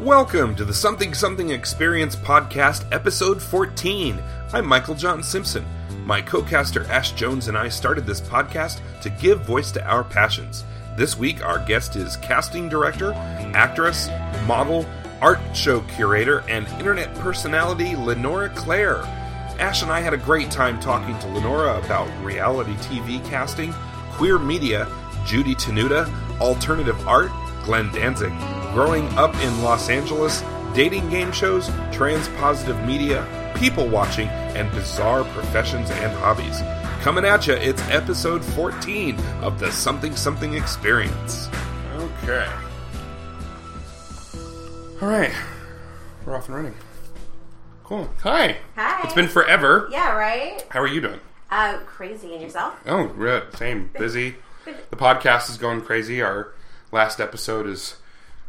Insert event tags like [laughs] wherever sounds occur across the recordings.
Welcome to the Something Something Experience podcast, episode 14. I'm Michael John Simpson. My co caster Ash Jones and I started this podcast to give voice to our passions. This week, our guest is casting director, actress, model, art show curator, and internet personality Lenora Claire. Ash and I had a great time talking to Lenora about reality TV casting, queer media, Judy Tenuta, alternative art, Glenn Danzig, growing up in Los Angeles, dating game shows, trans positive media, people watching, and bizarre professions and hobbies. Coming at you, it's episode 14 of the Something Something Experience. Okay. All right. We're off and running. Cool. Hi. Hi. It's been forever. Yeah, right? How are you doing? Uh, crazy. And yourself? Oh, yeah, same. [laughs] Busy. The podcast is going crazy. Our last episode is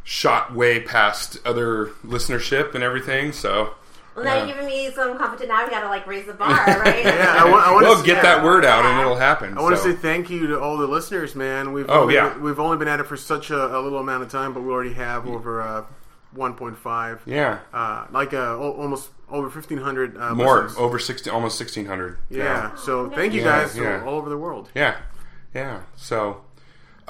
shot way past other listenership and everything. So Well, now Yeah. you're giving me some confidence. Now we gotta, like, raise the [laughs] bar, right? Yeah, I want, I want we'll to get that word out and it'll happen. I want to so. say thank you to all the listeners, man. We've Oh, only, yeah. we've only been at it for such a, a little amount of time, but we already have over uh, 1.5. yeah, Uh, like uh, almost over 1,500 uh, more listeners. over sixty, almost sixteen hundred. Yeah, so thank you Yeah, guys yeah. all over the world. yeah, yeah. So,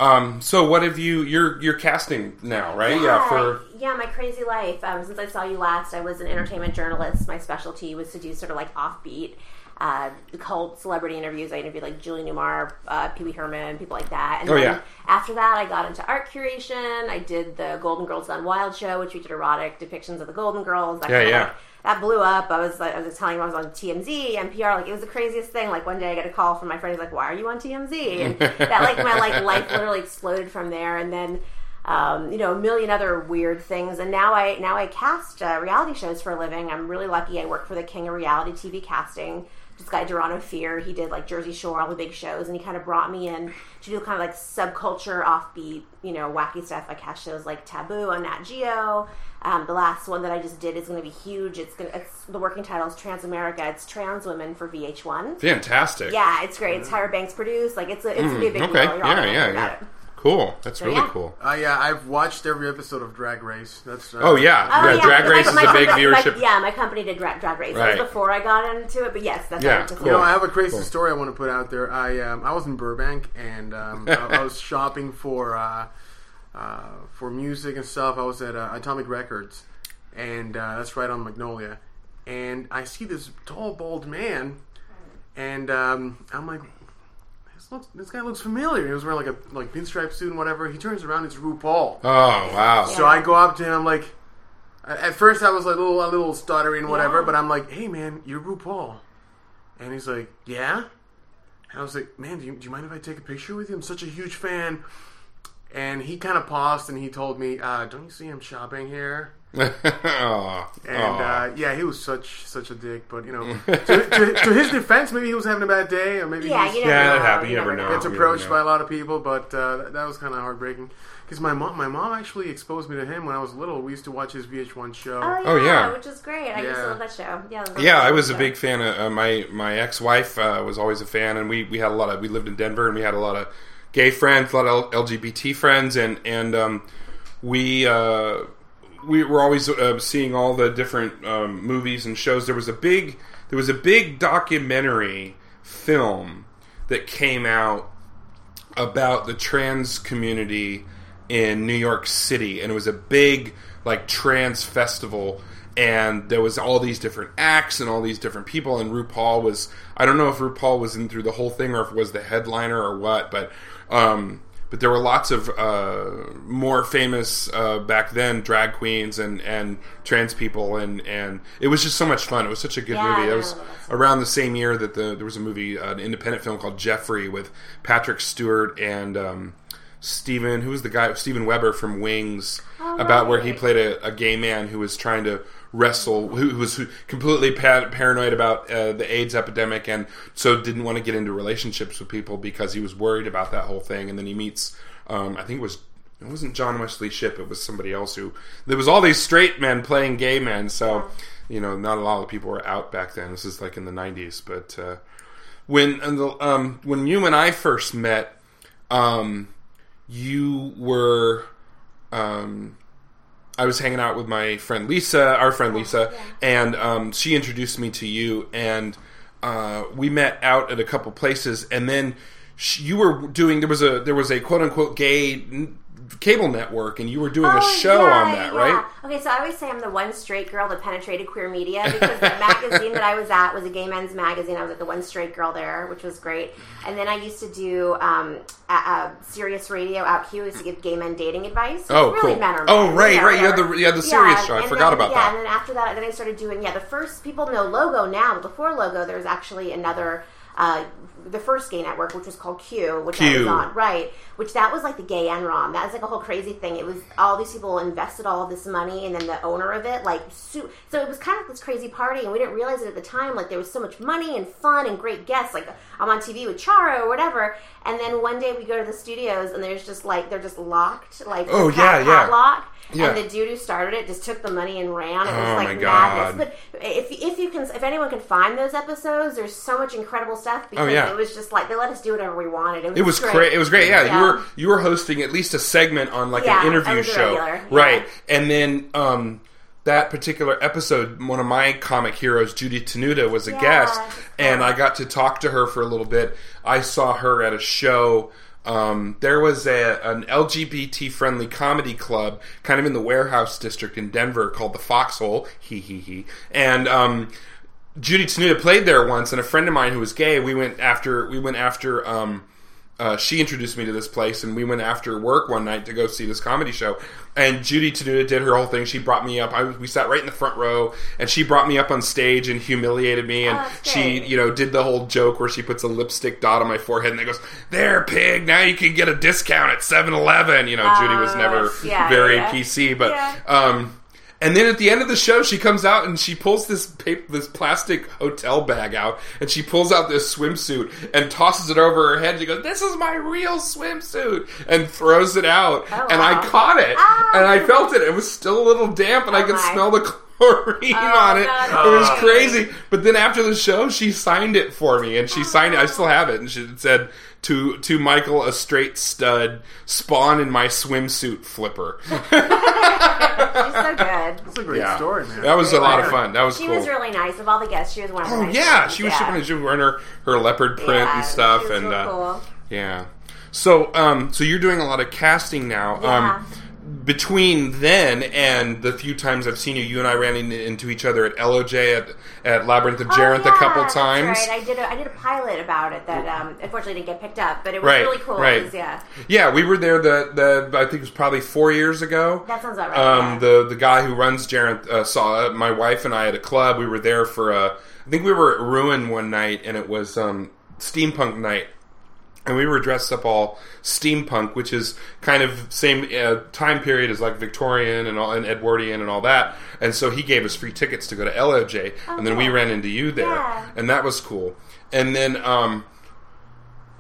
um, so what have you? You're you're casting now, right? Yeah, for yeah, my crazy life. Um, since I saw you last, I was an entertainment journalist. My specialty was to do sort of like offbeat, uh, cult celebrity interviews. I interviewed like Julie Newmar, uh, Pee Wee Herman, people like that. And Oh, then yeah. after that, I got into art curation. I did the Golden Girls Gone Wild show, which we did erotic depictions of the Golden Girls. That Yeah, kind of, yeah. like, that blew up. I was like, I was telling him I was on TMZ, NPR. Like it was the craziest thing. Like one day I got a call from my friend. He's like, "Why are you on TMZ?" And that like my like life literally exploded from there. And then um, you know a million other weird things. And now I now I cast uh, reality shows for a living. I'm really lucky. I work for the king of reality TV casting. This guy Doron Ofir, he did like Jersey Shore, all the big shows, and he kind of brought me in to do kind of like subculture, offbeat, you know, wacky stuff. I cast shows like Taboo on Nat Geo. Um, the last one that I just did is going to be huge. It's going it's the working title is Transamerica. It's trans women for VH1. fantastic. Yeah, it's great. It's Tyra Banks produced. Like it's a, it's gonna be a big Mm, okay. deal. You're Yeah, yeah, yeah. it. Cool. That's really yeah. cool. Uh, yeah, I've watched every episode of Drag Race. That's uh, Oh yeah, Oh, yeah. Drag My- Race is my a big company- viewership. My, yeah, my company did drag, drag race. Right. before I got into it, but yes, that's Yeah, what I just cool. You know, I have a crazy Cool. story I want to put out there. I um, I was in Burbank and um, [laughs] I, I was shopping for uh, uh, for music and stuff. I was at uh, Atomic Records, and uh, that's right on Magnolia. And I see this tall, bald man, and um, I'm like, this looks this guy looks familiar. He was wearing like a like pinstripe suit and whatever. He turns around, it's RuPaul. Oh wow. So I go up to him, I'm like, at first I was like a little, a little stuttering, whatever, Yeah. but I'm like, hey man, you're RuPaul. And he's like, yeah? And I was like, man, do you, do you mind if I take a picture with you? I'm such a huge fan. And he kind of paused and he told me, uh, don't you see I'm shopping here? [laughs] Aw. And uh, yeah, he was such such a dick. But you know, [laughs] to, to, to his defense, maybe he was having a bad day, or maybe Yeah, he's, you never Yeah, that know. happens. You never know. gets approached never by a lot of people. But uh, that, that was kind of heartbreaking because my mom, my mom actually exposed me to him when I was little. We used to watch his VH1 show. Oh yeah, Oh, yeah. which is great. I used to love that show. Yeah, that Yeah, I great was a big fan of uh, my my ex wife uh, was always a fan, and we we had a lot of we lived in Denver, and we had a lot of gay friends, a lot of LGBT friends, and and um, we. We were always uh, seeing all the different um, movies and shows. There was a big, there was a big documentary film that came out about the trans community in New York City, and it was a big like trans festival. And there was all these different acts and all these different people, and RuPaul was I don't know if RuPaul was in through the whole thing or if it was the headliner or what, but um, but there were lots of uh, more famous uh, back then drag queens and, and trans people, and, and it was just so much fun. It was such a good Yeah, movie. It was around the same year that the there was a movie, uh, an independent film called Jeffrey with Patrick Stewart and um, Steven, who was the guy, Steven Weber from Wings, Oh, about where he played a, a gay man who was trying to wrestle, who, was completely pa- paranoid about uh, the AIDS epidemic, and so didn't want to get into relationships with people because he was worried about that whole thing. And then he meets, um, I think it was. It wasn't John Wesley Shipp. It was somebody else who. There was all these straight men playing gay men. So, you know, not a lot of people were out back then. This is like in the '90s. But uh, when and the, um, when you and I first met, um, you were um, I was hanging out with my friend Lisa, our friend Lisa, and um, she introduced me to you, and uh, we met out at a couple places, and then sh- you were doing there was a there was a quote unquote gay cable network, and you were doing a Oh, show yeah, on that, yeah. right? Okay, so I always say I'm the one straight girl that penetrated queer media because the magazine that I was at was a gay men's magazine. I was like the one straight girl there, which was great. And then I used to do um, a, a Sirius Radio out here. I used to give gay men dating advice. Oh, really cool. men Oh, men, right, you know, right. You had the- you had the Sirius show. I forgot then- about that. yeah, and then after that, then I started doing yeah. The first people know logo now, but before logo, there was actually another. Uh, the first gay network, which was called Q, which I Q. was on, right? Which that was like the gay Enron. That was like a whole crazy thing. It was all these people invested all of this money, and then the owner of it, like, su- so it was kind of this crazy party, and we didn't realize it at the time. Like, there was so much money and fun and great guests. Like, I'm on TV with Charo or whatever, and then one day we go to the studios, and there's just like they're just locked, like Oh, yeah. padlock. Yeah. And the dude who started it just took the money and ran. It was Oh, like my God. madness. But if if you can, if anyone can find those episodes, there's so much incredible stuff because Oh, yeah. it was just like they let us do whatever we wanted. It was, It was great. great. It was great. Yeah, Yeah. you were you were hosting at least a segment on like Yeah, an interview show, yeah. right? And then um, that particular episode, one of my comic heroes, Judy Tenuta, was a guest, and I got to talk to her for a little bit. I saw her at a show. Um, there was a, an LGBT friendly comedy club kind of in the warehouse district in Denver called the Foxhole. He he he. And um, Judy Tenuta played there once, and a friend of mine who was gay. We went after we went after. Um, uh, she introduced me to this place, and we went after work one night to go see this comedy show. And Judy Tenuta did her whole thing. She brought me up. I we sat right in the front row, and she brought me up on stage and humiliated me. And Oh, she, you know, did the whole joke where she puts a lipstick dot on my forehead, and it goes, "There, pig! Now you can get a discount at 7-Eleven." You know, Judy was Oh, never yeah, very yeah. PC, but Yeah. um, and then at the end of the show, she comes out and she pulls this paper, this plastic hotel bag out, and she pulls out this swimsuit and tosses it over her head. She goes, "This is my real swimsuit," and throws it out. Oh, and wow. I caught it, Ah. and I felt it. It was still a little damp, and I Oh, could my. smell the [laughs] chlorine on it. God. It was Oh. crazy. But then after the show, she signed it for me, and she signed it. I still have it, and she said. To, to Michael, a straight stud, spawn in my swimsuit flipper. [laughs] She's so good. That's a great Yeah. story, man. That was a lot of fun. That was She cool. was really nice. Of all the guests, she was one of the oh nice yeah, ones. she was yeah. super nice. She was wearing her, her leopard print Yeah, and stuff, she was and real uh, cool. yeah. So um, so you're doing a lot of casting now. Yeah. Um, between then and the few times I've seen you, you and I ran in, into each other at LOJ at, at Labyrinth of Oh, Jareth yeah, a couple times. Right. I did. A, I did a pilot about it that um, unfortunately didn't get picked up, but it was Right, really cool. right. Was, yeah, Yeah, we were there. The the I think it was probably four years ago. that sounds about right. Um, yeah. the the guy who runs Jareth uh, saw it. my wife and I at a club. We were there for a. I think we were at Ruin one night, and it was um, steampunk night, and we were dressed up all steampunk, which is kind of same uh, time period as like Victorian and all and Edwardian and all that. And so he gave us free tickets to go to LOJ, and then we ran into you there, Yeah. and that was cool. And then. Um,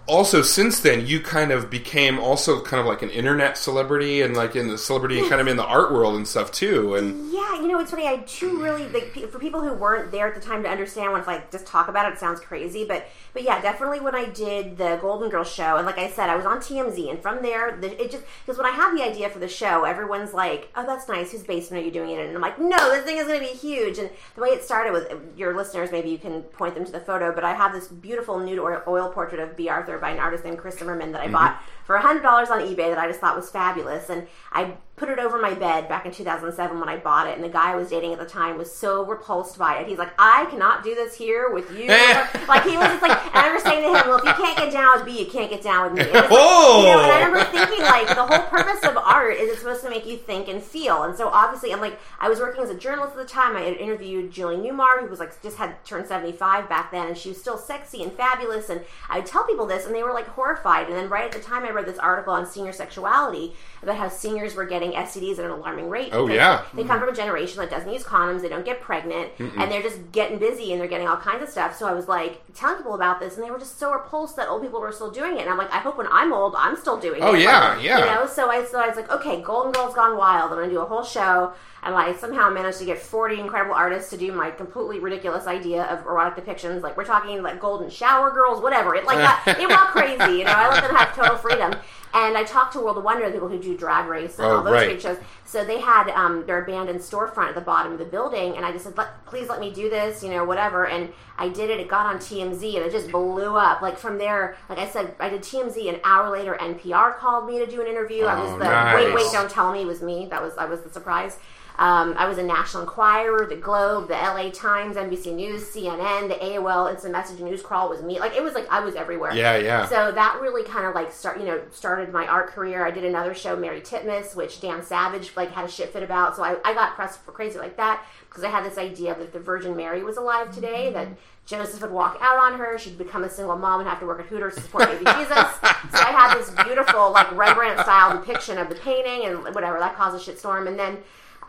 also since then you kind of became also kind of like an internet celebrity and like in the celebrity kind of in the art world and stuff too and Yeah, you know, it's funny. I two really like for people who weren't there at the time to understand. When if I just talk about it, it sounds crazy, but but yeah, definitely when I did the Golden Girls show, and like I said, I was on TMZ, and from there, the, it just because when I had the idea for the show, everyone's like, "Oh, that's nice. Whose basement are you doing it in?" And I'm like, "No, this thing is going to be huge." And the way it started with your listeners, maybe you can point them to the photo, but I have this beautiful nude oil, portrait of B. By an artist named Chris Zimmerman that I mm-hmm. bought for hundred dollars on eBay that I just thought was fabulous, and I put it over my bed back in 2007 when I bought it, and the guy I was dating at the time was so repulsed by it. He's like, "I cannot do this here with you." [laughs] like he was just like, and I remember saying to him, "Well, if you can't get down with me, you can't get down with me." And, like, Oh! you know, and I remember thinking like the whole purpose of art is it's supposed to make you think and feel, and so obviously, I'm like, I was working as a journalist at the time. I had interviewed Julie Newmar, who was like just had turned 75 back then, and she was still sexy and fabulous. And I would tell people this, and they were like horrified. And then right at the time, I read this article on senior sexuality about how seniors were getting STDs at an alarming rate. Oh, yeah. they come from a generation that doesn't use condoms, they don't get pregnant, and they're just getting busy and they're getting all kinds of stuff. So I was like telling people about this, and they were just so repulsed that old people were still doing it. And I'm like, I hope when I'm old, I'm still doing Oh, it. Oh yeah, Like, yeah. You know, so I so I was like, okay, Golden Girls Gone Wild. I'm gonna do a whole show. And I somehow managed to get 40 incredible artists to do my completely ridiculous idea of erotic depictions. Like we're talking like golden shower girls, whatever. It like got, it got crazy. You know, I let them have total freedom. And I talked to World of Wonder, the people who do Drag Race and Oh, all those Right. trade shows. So they had um, their abandoned storefront at the bottom of the building, and I just said, let, "Please let me do this," you know, whatever. And I did it. It got on TMZ, and it just blew up. Like from there, like I said, I did TMZ. An hour later, NPR called me to do an interview. I was Oh, the nice. wait, wait, don't tell me it was me. That was I was the surprise. Um, I was in National Enquirer, The Globe, the LA Times, NBC News, CNN, the AOL Instant Message News Crawl was me. Like it was like I was everywhere. Yeah, yeah. So that really kind of like start, you know, started my art career. I did another show, Mary Titmus, which Dan Savage like had a shit fit about. So I, I got pressed for crazy like that because I had this idea that the Virgin Mary was alive today, that Joseph would walk out on her, she'd become a single mom and have to work at Hooters to support baby Jesus. [laughs] So I had this beautiful like Rembrandt style depiction of the painting and whatever that caused a shitstorm. And then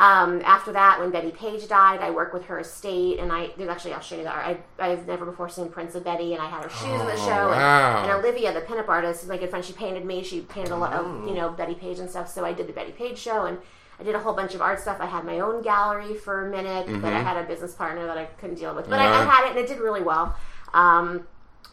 um, after that, when Bettie Page died, I worked with her estate, and I there's actually I'll show you that I I've never before seen Prince of Betty, and I had her shoes in the Oh, show. and- wow. And, Olivia, the pinup artist, is my good friend. She painted me. She painted a lot of you know Bettie Page and stuff. So I did the Bettie Page show, and I did a whole bunch of art stuff. I had my own gallery for a minute, but I had a business partner that I couldn't deal with. But I, I Mm-hmm. Had it, and it did really well. Um,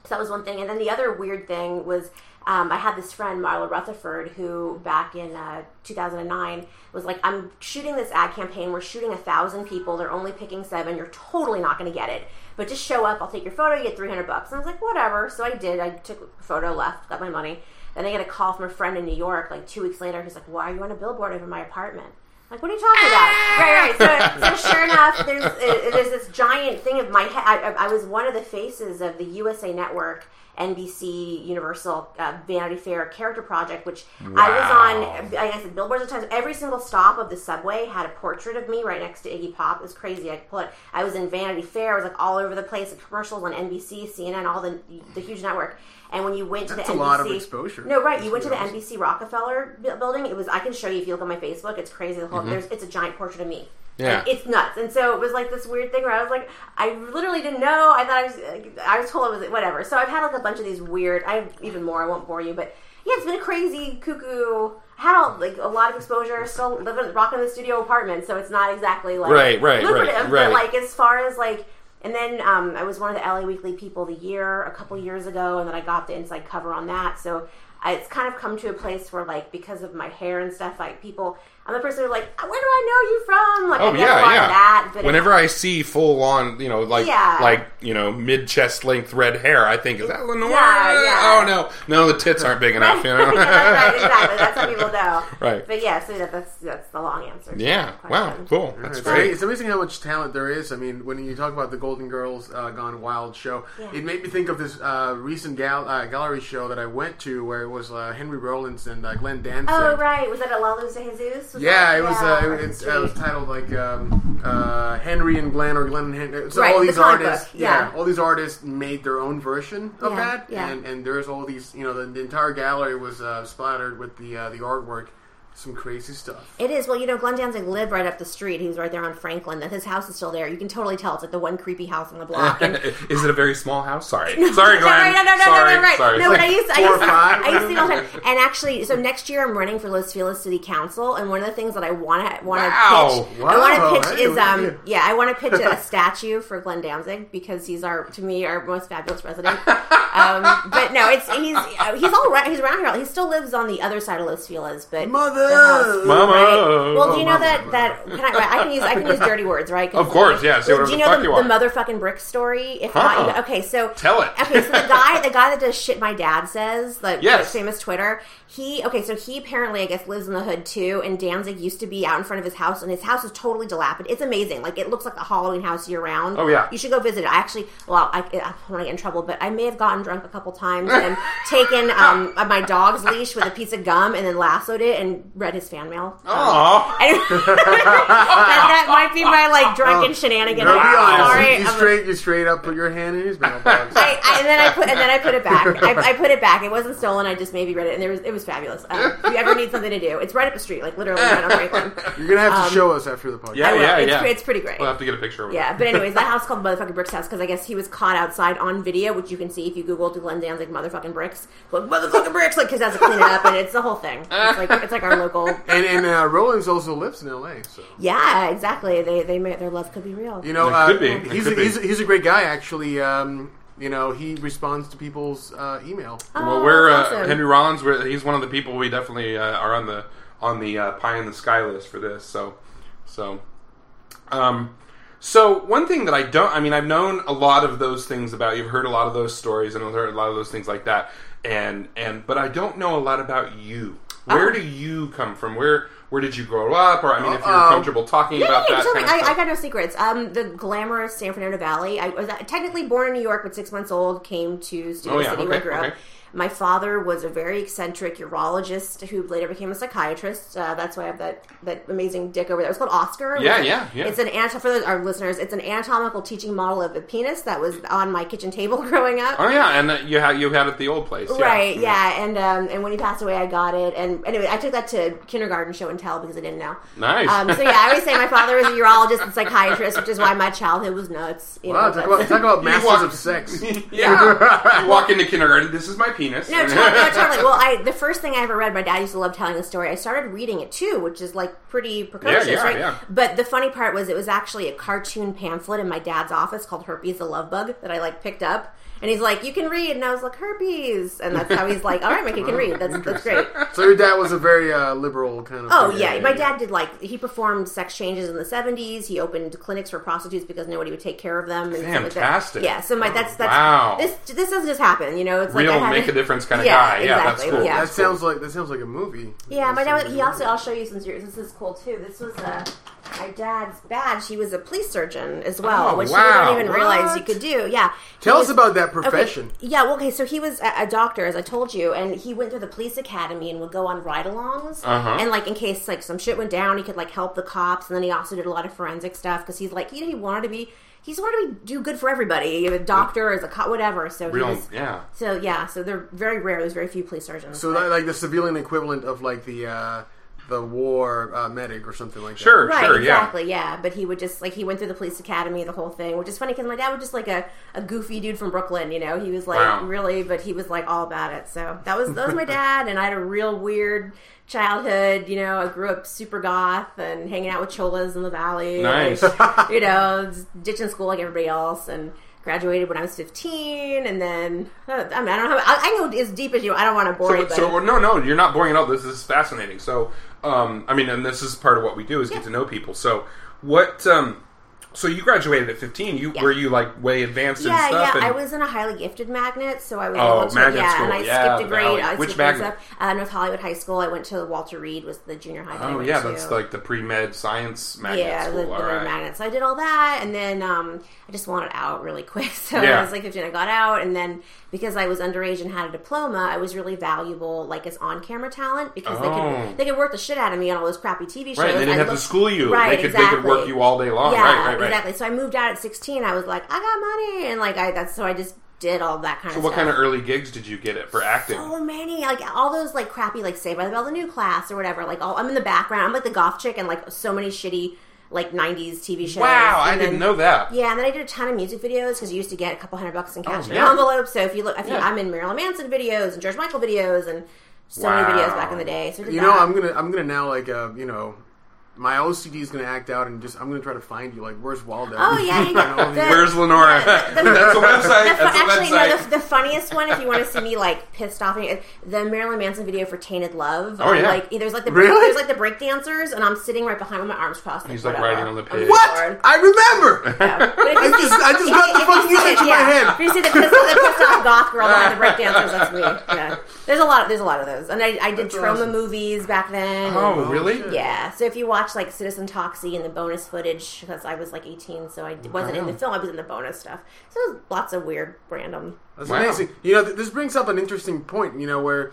so that was one thing. And then the other weird thing was um, I had this friend, Marla Rutherford, who back in uh, 2009 was like, I'm shooting this ad campaign. We're shooting a thousand people. They're only picking seven. You're totally not going to get it. But just show up. I'll take your photo. You get 300 bucks. And I was like, whatever. So I did. I took a photo, left, got my money. Then I get a call from a friend in New York, like two weeks later. He's like, why are you on a billboard over my apartment? Like, what are you talking about? right, right. So, so sure enough, there's uh, there's this giant thing of my head. I, I- I was one of the faces of the USA Network, NBC, Universal, uh, Vanity Fair character project, which I was on. I guess billboards at times. Every single stop of the subway had a portrait of me right next to Iggy Pop. It was crazy. I could pull it. I was in Vanity Fair. I was like all over the place. Like commercials on NBC, CNN, all the the huge network. And when you went to That's the a NBC, lot of exposure. No, right. You went to the NBC Rockefeller building. It was. I can show you if you look on my Facebook. It's crazy. The whole there's. It's a giant portrait of me. Yeah. It's nuts. And so it was like this weird thing where I was like, I literally didn't know. I thought I was. like, I was told it was whatever. So I've had like a bunch of these weird. I have even more. I won't bore you, but yeah, it's been a crazy cuckoo. I had like a lot of exposure. Still living, rocking the studio apartment, so it's not exactly like Right, right, lucrative. right, But like as far as like. And then um, I was one of the LA Weekly People of the Year a couple years ago, and then I got the inside cover on that. So I, it's kind of come to a place where, like, because of my hair and stuff, like people, I'm the person who's like, where do I know you from? Like, Oh I get yeah, lot yeah. that. But Whenever I see full on, you know, like Yeah. like you know, mid chest length red hair, I think is that Lenore? Yeah, yeah. Oh no, no, the tits aren't big enough. You [laughs] know. yeah, that's right, exactly. That's how people know. [laughs] Right. But yeah, so that, that's that's the long answer. to yeah. that Wow. Cool. That's It's, great. it's amazing how much talent there is. I mean, when you talk about the Golden Girls uh, Gone Wild show, Yeah. it made me think of this uh, recent gal- uh, gallery show that I went to where it was uh, Henry Rollins and uh, Glenn Danzig. Oh right, was that at La Luz de Jesus? Yeah, it was. yeah, Uh, Market it, it's, uh, it was titled like um, uh, Henry and Glenn or Glenn and Henry. So Right, all these comic artists, book, yeah. all these artists made their own version of Yeah, that, yeah. and and there's all these. You know, the, the entire gallery was uh, splattered with the uh, the artwork. Some crazy stuff. It is. Well, you know, Glenn Danzig lived right up the street. He was right there on Franklin. That his house is still there. You can totally tell. It's like the one creepy house on the block. And [laughs] is it a very small house? Sorry. Sorry, Glenn. No, no, no, no, Sorry. no, no, right. Sorry. No, but I used, I used, I used to see all the time. And actually, so next year I'm running for Los Feliz City Council, and one of the things that I want to want to Wow. pitch, I want to pitch is um, you. yeah, I want to pitch a [laughs] statue for Glenn Danzig because he's our, to me, our most fabulous president. [laughs] Um, but no, it's he's he's all right. He's around here. He still lives on the other side of Los Feliz, but Mother! The house- Mama. Right. Well, do you Oh, know mama, that that can I, I can use I can use dirty words, right? Of course, yeah, say Well, do you the know fuck the, you want. the motherfucking brick story? If Uh-uh. not, you- okay, so Tell it. Okay, so the guy, the guy that does shit my dad says, like Yes. the famous Twitter, he okay, so he apparently I guess lives in the hood too, and Danzig used to be out in front of his house, and his house is totally dilapidated. It's amazing, like it looks like a Halloween house year round. Oh, yeah. you should go visit it. I actually, well, I, I don't want to get in trouble, but I may have gotten drunk a couple times and [laughs] taken um, my dog's leash with a piece of gum and then lassoed it and read his fan mail. Oh, I- [laughs] that, that might be my like drunken shenanigan. No, be honest. sorry. You, you I'm- straight, you straight up put your hand in his mailbox. I, I, and then I put and then I put it back. I, I put it back. It wasn't stolen. I just maybe read it, and there was it was fabulous. Um, if you ever need something to do, it's right up the street, like literally right on Franklin. You're gonna have to Um, show us after the podcast. Yeah, yeah, it's, yeah. it's pretty great. We'll have to get a picture of it. Yeah, but anyways, that house called Motherfucking Bricks House because I guess he was caught outside on video, which you can see if you Google to Glenn Danzig Motherfucking Bricks, like Motherfucking Bricks, like because has to clean it up, and it's the whole thing. It's like it's like our local. [laughs] And and uh, Rollins also lives in L.A. So Yeah, exactly. They they may, their love could be real. you know, It uh, could be. He's could a, be. he's a, he's a great guy actually. Um, you know, he responds to people's uh, email. Oh, Well, we're uh, awesome. Henry Rollins. We're, he's one of the people we definitely uh, are on the on the uh, pie in the sky list for this. So, so, um, so one thing that I don't, I mean, I've known a lot of those things about you. I've heard a lot of those stories and I've heard a lot of those things like that. And and but I don't know a lot about you. Where Oh. do you come from? Where where did you grow up? Or I mean, if you're Um, comfortable talking about Yeah, that totally. kind of I. I got no secrets. Um, the glamorous San Fernando Valley. I was technically born in New York, but six months old, came to Studio Oh, yeah, City where I grew okay. up. My father was a very eccentric urologist who later became a psychiatrist. Uh, that's why I have that, that amazing dick over there. It's called Oscar. Yeah, It's yeah, yeah. It's an anat- for our listeners. It's an anatomical teaching model of a penis that was on my kitchen table [laughs] growing up. Oh yeah, and uh, you had you had it at the old place, yeah. Right, yeah, and um, and when he passed away, I got it. And anyway, I took that to kindergarten show and tell because I didn't know. Nice. Um, so yeah, I always say my father was a urologist and psychiatrist, which is why my childhood was nuts. You Wow, know, talk that's- about, talk about [laughs] You masters walk- of sex. [laughs] yeah. you walk into kindergarten. This is my penis. No, totally, no, totally. Well, I the first thing I ever read, my dad used to love telling the story. I started reading it too, which is like pretty precocious, Yeah, yeah, right? yeah. But the funny part was it was actually a cartoon pamphlet in my dad's office called Herpes the Love Bug that I like picked up. And he's like, "You can read," and I was like, "Herpes," and that's how he's like, "All right, my kid can read. That's that's great." so your dad was a very uh, liberal kind of. Oh yeah, my dad did like he performed sex changes in the seventies. He opened clinics for prostitutes because nobody would take care of them. And stuff like that. Fantastic. Yeah, so my that's that's Wow. this this doesn't just happen. You know, it's Real like I had make to- a difference kind of Yeah, guy. Yeah, that's exactly, cool. yeah. That cool. sounds like that sounds like a movie. Yeah, my dad. He also. I'll show you since you're, this is cool too. This was uh, my dad's badge. He was a police surgeon as well, Oh, which wow. you don't even realize you could do. Yeah. Tell us about that Okay, profession. Yeah, well, okay, so he was a, a doctor, as I told you, and he went through the police academy and would go on ride-alongs, Uh-huh. and like in case like some shit went down, he could like help the cops, and then he also did a lot of forensic stuff because he's like, you know, he wanted to be, he's wanted to be, do good for everybody, a doctor, as a cop, whatever. So Real, was, yeah. so yeah, so they're very rare. There's very few police surgeons. So that, like the civilian equivalent of like the uh, the war uh, medic or something like that. Sure, Right, sure, yeah. exactly, yeah. But he would just like he went through the police academy, the whole thing, which is funny because my dad was just like a, a goofy dude from Brooklyn, you know. He was like Wow. really, but he was like all about it. So that was that was my dad, and I had a real weird childhood. You know, I grew up super goth and hanging out with cholas in the valley. Nice. and, you know, ditching school like everybody else, and graduated when I was fifteen, and then uh, I mean I don't know. I, I know as deep as you. I don't want to bore So, you, so no, no, you're not boring at all. This is fascinating. So, um, I mean, and this is part of what we do is get to know people. So, what? Um, so you graduated at 15. You Yeah. were you like way advanced and Yeah, stuff? yeah. and, I was in a highly gifted magnet, so I was Oh, able to. magnet yeah, school. and I Yeah, skipped a grade. I Which magnet? Uh, North Hollywood High School. I went to Walter Reed, was the junior high. Oh yeah, to. that's like the pre med science magnet yeah, school. the, the right. magnet. So I did all that, and then um, I just wanted out really quick. [laughs] So Yeah. I was like 15. I got out, and then because I was underage and had a diploma, I was really valuable, like as on-camera talent, because they Oh. could they could work the shit out of me on all those crappy TV shows. Right, they didn't I have to school you. Right, they could exactly. they could work you all day long. Yeah, right, right, right. exactly. So I moved out at 16. I was like, I got money, and like I that's so I just did all that kind So of So what stuff. kind of early gigs did you get it for acting? so many like all those like crappy like Saved by the Bell the new class or whatever like all, I'm in the background I'm like the goth chick and like so many shitty like 90s TV shows wow, I And didn't know that. yeah and then I did a ton of music videos because you used to get a couple hundred bucks in cash in yeah. an envelope so if you look if you, Yeah. I'm in Marilyn Manson videos and George Michael videos and so Wow. many videos back in the day so You know. I'm gonna I'm gonna now like uh, you know. My OCD is gonna act out and just I'm gonna try to find you like where's Waldo? Oh yeah, [laughs] you know, the, Where's Lenora? the- [laughs] the- That's a website. The fu- That's a actually, website. no. The, the funniest one, if you want to see me like pissed off, is the Marilyn Manson video for "Tainted Love." Oh, yeah. like there's like the Really? there's like the break dancers, and I'm sitting right behind with my arms crossed. He's, like, whatever. riding on the I'm pig. What? I remember. Yeah. But I just- I just if got you- the if fucking you image the- in my yeah. head. If you see the pissed, the pissed off goth girl behind the breakdancers, [laughs] that's me. Yeah, there's a lot. There's a lot of those, and I, I did That's trauma awesome. movies back then. oh, and- really? Oh, yeah, so if you watch like Citizen Toxie and the bonus footage, because I was like 18, so I wasn't in the film, I was in the bonus stuff. So it was lots of weird, random. That's Wow. amazing. You know, th- this brings up an interesting point. You know, where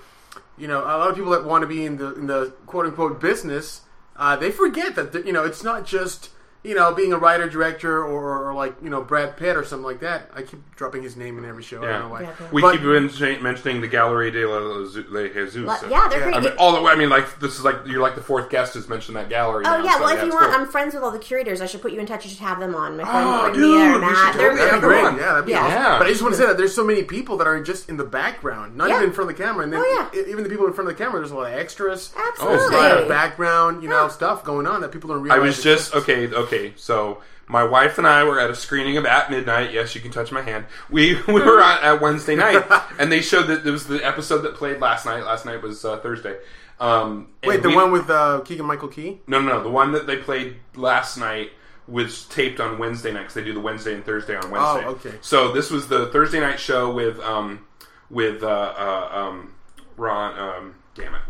you know a lot of people that want to be in the in the quote unquote business, uh, they forget that th- you know it's not just you know being a writer director or, or like you know Brad Pitt or something like that. I keep dropping his name in every show. I don't know why. Yeah, yeah. We But- keep mentioning, mentioning the Gallery de la Le Jesus. But, yeah, they're Yeah. great. I mean, all the way. I mean, like this is like you're like the fourth guest who's mentioned that gallery. Oh now, yeah, so well if you want, cool. I'm friends with all the curators. I should put you in touch. You should have them on. My friend Oh, like dude, Mia should Matt. totally They're, That'd be great. Yeah, that'd be Yeah. awesome. Yeah. But I just want to say that there's so many people that are just in the background, not Yeah. even in front of the camera, and then Oh, yeah. even the people in front of the camera. There's a lot of extras. Absolutely. There's a lot of background, you know, stuff going on that people don't realize. I was just exists. okay. Okay, so my wife and I were at a screening of At Midnight. Yes, you can touch my hand. We [laughs] we were on, at Wednesday night, [laughs] and they showed that there was the episode that played last night. Last night was uh, Thursday. Um, Wait, the we- one with uh, Keegan Michael Key? no, no, no, the one that they played last night was taped on Wednesday night 'cause they do the Wednesday and Thursday on Wednesday. Oh, okay. So this was the Thursday night show with um with uh, uh um Ron um damn it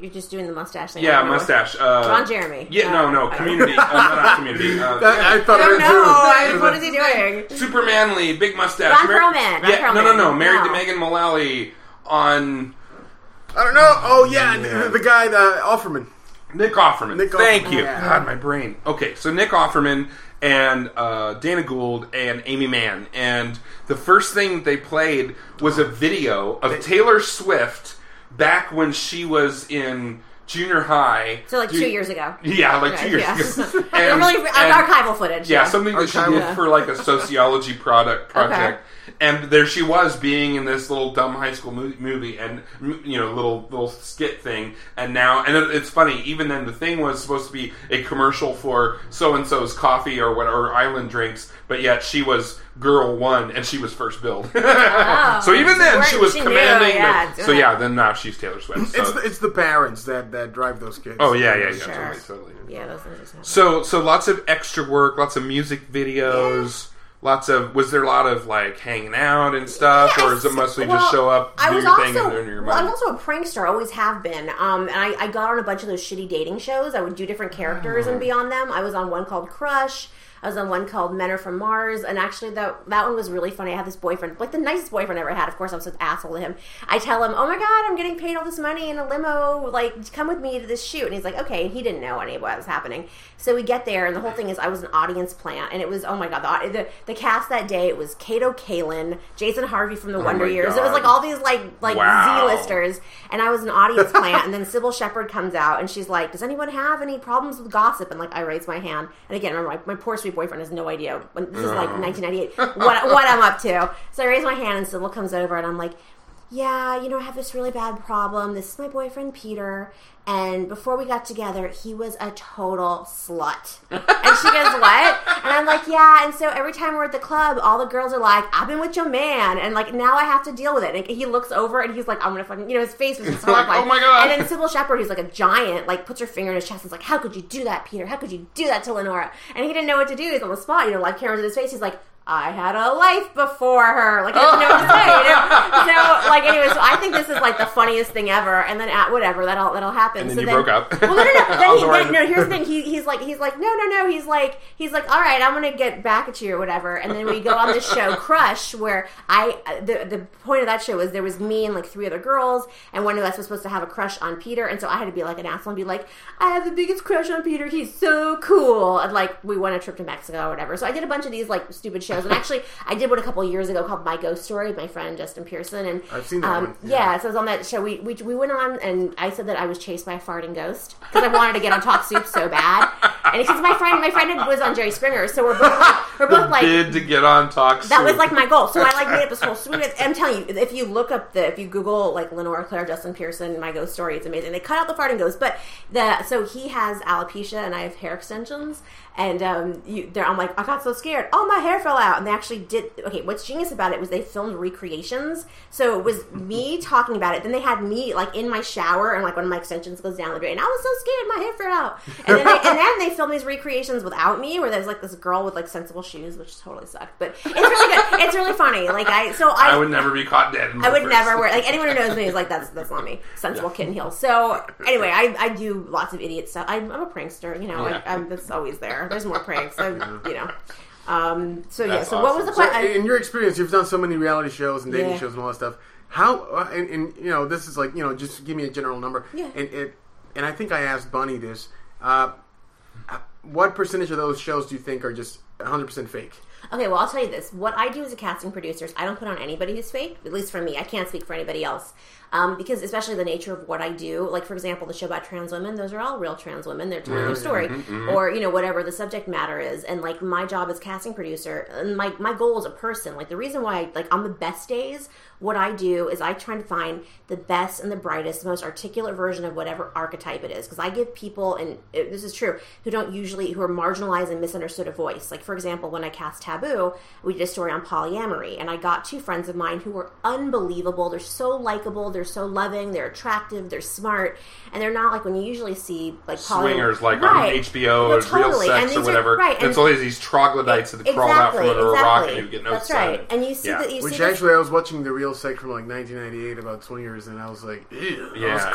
You're just doing the mustache thing. yeah I don't know what- mustache uh, Ron Jeremy. yeah Uh, no no Community uh, no, not Community uh, I, I thought I it don't was know. too. What is he doing? super manly big mustache Ron Perlman, Ron yeah no no no Perlman. married to Megan Mullally on I don't know. Oh yeah, Yeah. The, the guy, the Offerman. Nick Offerman. Nick Thank Offerman, you. yeah. God, my brain. Okay, so Nick Offerman and uh, Dana Gould and Aimee Mann, and the first thing they played was a video of Taylor Swift back when she was in junior high. So like Do- two years ago. Yeah, like two years yeah. ago. [laughs] They're And- really and- archival footage. yeah, something that she did for like a sociology product [laughs] project. And there she was being in this little dumb high school movie and you know little little skit thing. And now and it's funny. Even then, the thing was supposed to be a commercial for so and so's coffee or whatever island drinks, but yet she was girl one and she was first billed. [laughs] Oh. so even then, she was she knew, commanding. yeah, the, so yeah, then now she's Taylor Swift. So. It's the, it's the parents that, that drive those kids. oh yeah, yeah, yeah, Sure. totally, totally. Yeah, those things just. So so lots of extra work, lots of music videos, lots of was there a lot of like hanging out and stuff, or is it mostly just show up, do I was your also, thing, and earn your well, I'm also a prankster. Always have been. Um, and I, I got on a bunch of those shitty dating shows. I would do different characters Oh. and be on them. I was on one called Crush. I was on one called Men Are From Mars, and actually that that one was really funny. I had this boyfriend, like the nicest boyfriend I ever had. Of course, I was an asshole to him. I tell him, "Oh my god, I'm getting paid all this money in a limo. Like, come with me to this shoot." And he's like, "Okay." And he didn't know any of what was happening. So we get there, and the whole thing is, I was an audience plant, and it was, oh my god, the the, the cast that day. It was Kato Kaelin, Jason Hervey from the oh Wonder Oh my Years. It was like all these like like Wow. Z-listers, and I was an audience [laughs] plant. and then Cybill Shepherd comes out, and she's like, "Does anyone have any problems with gossip?" And like, I raise my hand, and again, remember, my, my poor sweet boyfriend has no idea. When, this is like 1998. what what I'm up to. So I raise my hand, and Cybill comes over, and I'm like. Yeah, you know, I have this really bad problem. This is my boyfriend Peter, and before we got together, he was a total slut. And she goes, [laughs] "What?" And I'm like, "Yeah." And so every time we're at the club, all the girls are like, "I've been with your man," and like now I have to deal with it. And he looks over and he's like, "I'm gonna fucking," you know, his face was just [laughs] Like, horrified. oh my God. And then Cybill Shepherd, who's like a giant, like puts her finger in his chest and is like, "How could you do that, Peter? How could you do that to Lenora?" And he didn't know what to do. He's on the spot, you know, like cameras in his face. He's like. I had a life before her. Like, he doesn't know what to say. You know? So, like, anyway, so I think this is like the funniest thing ever. And then, at whatever, that'll that'll happen. And then so you then, broke up. [laughs] Well, no, no, no. [laughs] Then he, then, no. Here's the thing. He, he's like, he's like, no, no, no. He's like, he's like, all right, I'm gonna get back at you or whatever. And then we go on this show, [laughs] Crush, where I the the point of that show was there was me and like three other girls, and one of us was supposed to have a crush on Peter, and so I had to be like an asshole and be like, I have the biggest crush on Peter. He's so cool. And like, we went a trip to Mexico or whatever. So I did a bunch of these like stupid shows, and actually, I did one a couple years ago called My Ghost Story with my friend Justin Pearson, and I've seen that um, one, Yeah. yeah. so I was on that show. We, we we went on, and I said that I was chased by a farting ghost because I wanted to get on Talk Soup so bad, and because my friend my friend was on Jerry Springer, so we're both like, we're both like Bid to get on talk. that was like my goal. So I like made up this [laughs] whole suite. of- I'm telling you, if you look up the, if you Google like Lenora Claire, Justin Pearson, my ghost story, it's amazing. They cut out the farting ghost, but the so he has alopecia and I have hair extensions, and um, you, there I'm like I got so scared. Oh, my hair fell out, and they actually did. Okay, what's genius about it was they filmed recreations. So it was me talking about it. Then they had me like in my shower, and like one of my extensions goes down the drain. I was so scared, my hair fell out, and then they, and then they filmed these recreations without me, where there's like this girl with like sensible shoes, which totally sucked. But it's really good. It's really funny. Like I, so I, I would never be caught dead. in I would never wear like anyone who knows me is like that's that's not me. Sensible kitten heels. So anyway, I, I do lots of idiot stuff. I'm, I'm a prankster. You know, Yeah. I, I'm that's always there. There's more pranks. I, you know. Um. So yeah. That's So what was the awesome. So, question? in your experience, you've done so many reality shows and dating Yeah. shows and all that stuff. How uh, and, and you know this is like you know just give me a general number. Yeah. And it and I think I asked Bunny this. Uh, uh, what percentage of those shows do you think are just 100 percent fake? Okay, well, I'll tell you this. What I do as a casting producer is I don't put on anybody who's fake, at least for me. I can't speak for anybody else. Um, because especially the nature of what I do, like for example, the show about trans women, those are all real trans women. They're telling their story, or you know whatever the subject matter is. And like my job as casting producer, and my my goal as a person, like the reason why, like on the best days, what I do is I try to find the best and the brightest, most articulate version of whatever archetype it is. Because I give people, and it, this is true, who don't usually who are marginalized and misunderstood a voice. Like for example, when I cast Taboo, we did a story on polyamory, and I got two friends of mine who were unbelievable. They're so likable, they're so loving, they're attractive, they're smart, and they're not like when you usually see like poly- Swingers like Right. on HBO No, or Real. Sex And or these are- whatever. right, and- it's always these troglodytes that crawl out from under a rock and you get no That's sun. right. And you see Yeah. that you Which see this- actually, I was watching the real sex from like 1998 about swingers, and I was like, Ew. I Yeah, was yeah.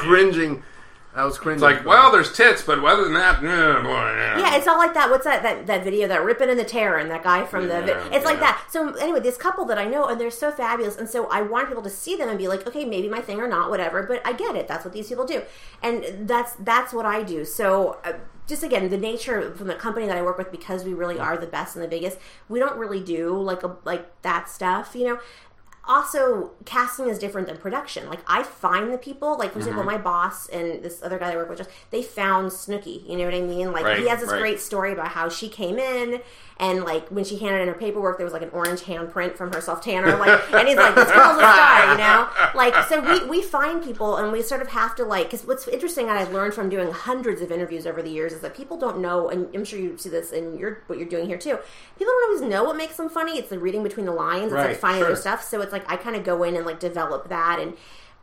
Cringing. I was cringing. It's like, well, there's tits, but other than that, eh, boy, Yeah, it's all like that. What's that that, that video that ripping and the tearing? That guy from the. Yeah, it's like yeah. that. So anyway, this couple that I know, and they're so fabulous, and so I want people to see them and be like, okay, maybe my thing or not, whatever. But I get it. That's what these people do, and that's that's what I do. So. Uh, just again, the nature from the company that I work with, because we really are the best and the biggest, we don't really do like a like that stuff, you know also casting is different than production like i find the people like for Mm-hmm. example my boss and this other guy that i work with just they found snooki you know what i mean like Right, he has this right. great story about how she came in and like when she handed in her paperwork there was like an orange handprint from her self tanner like and he's like this girl's a star you know like so we we find people and we sort of have to like because what's interesting that i've learned from doing hundreds of interviews over the years is that people don't know and i'm sure you see this in your what you're doing here too people don't always know what makes them funny it's the reading between the lines it's Right, like finding sure. their stuff so it's like i kind of go in and like develop that and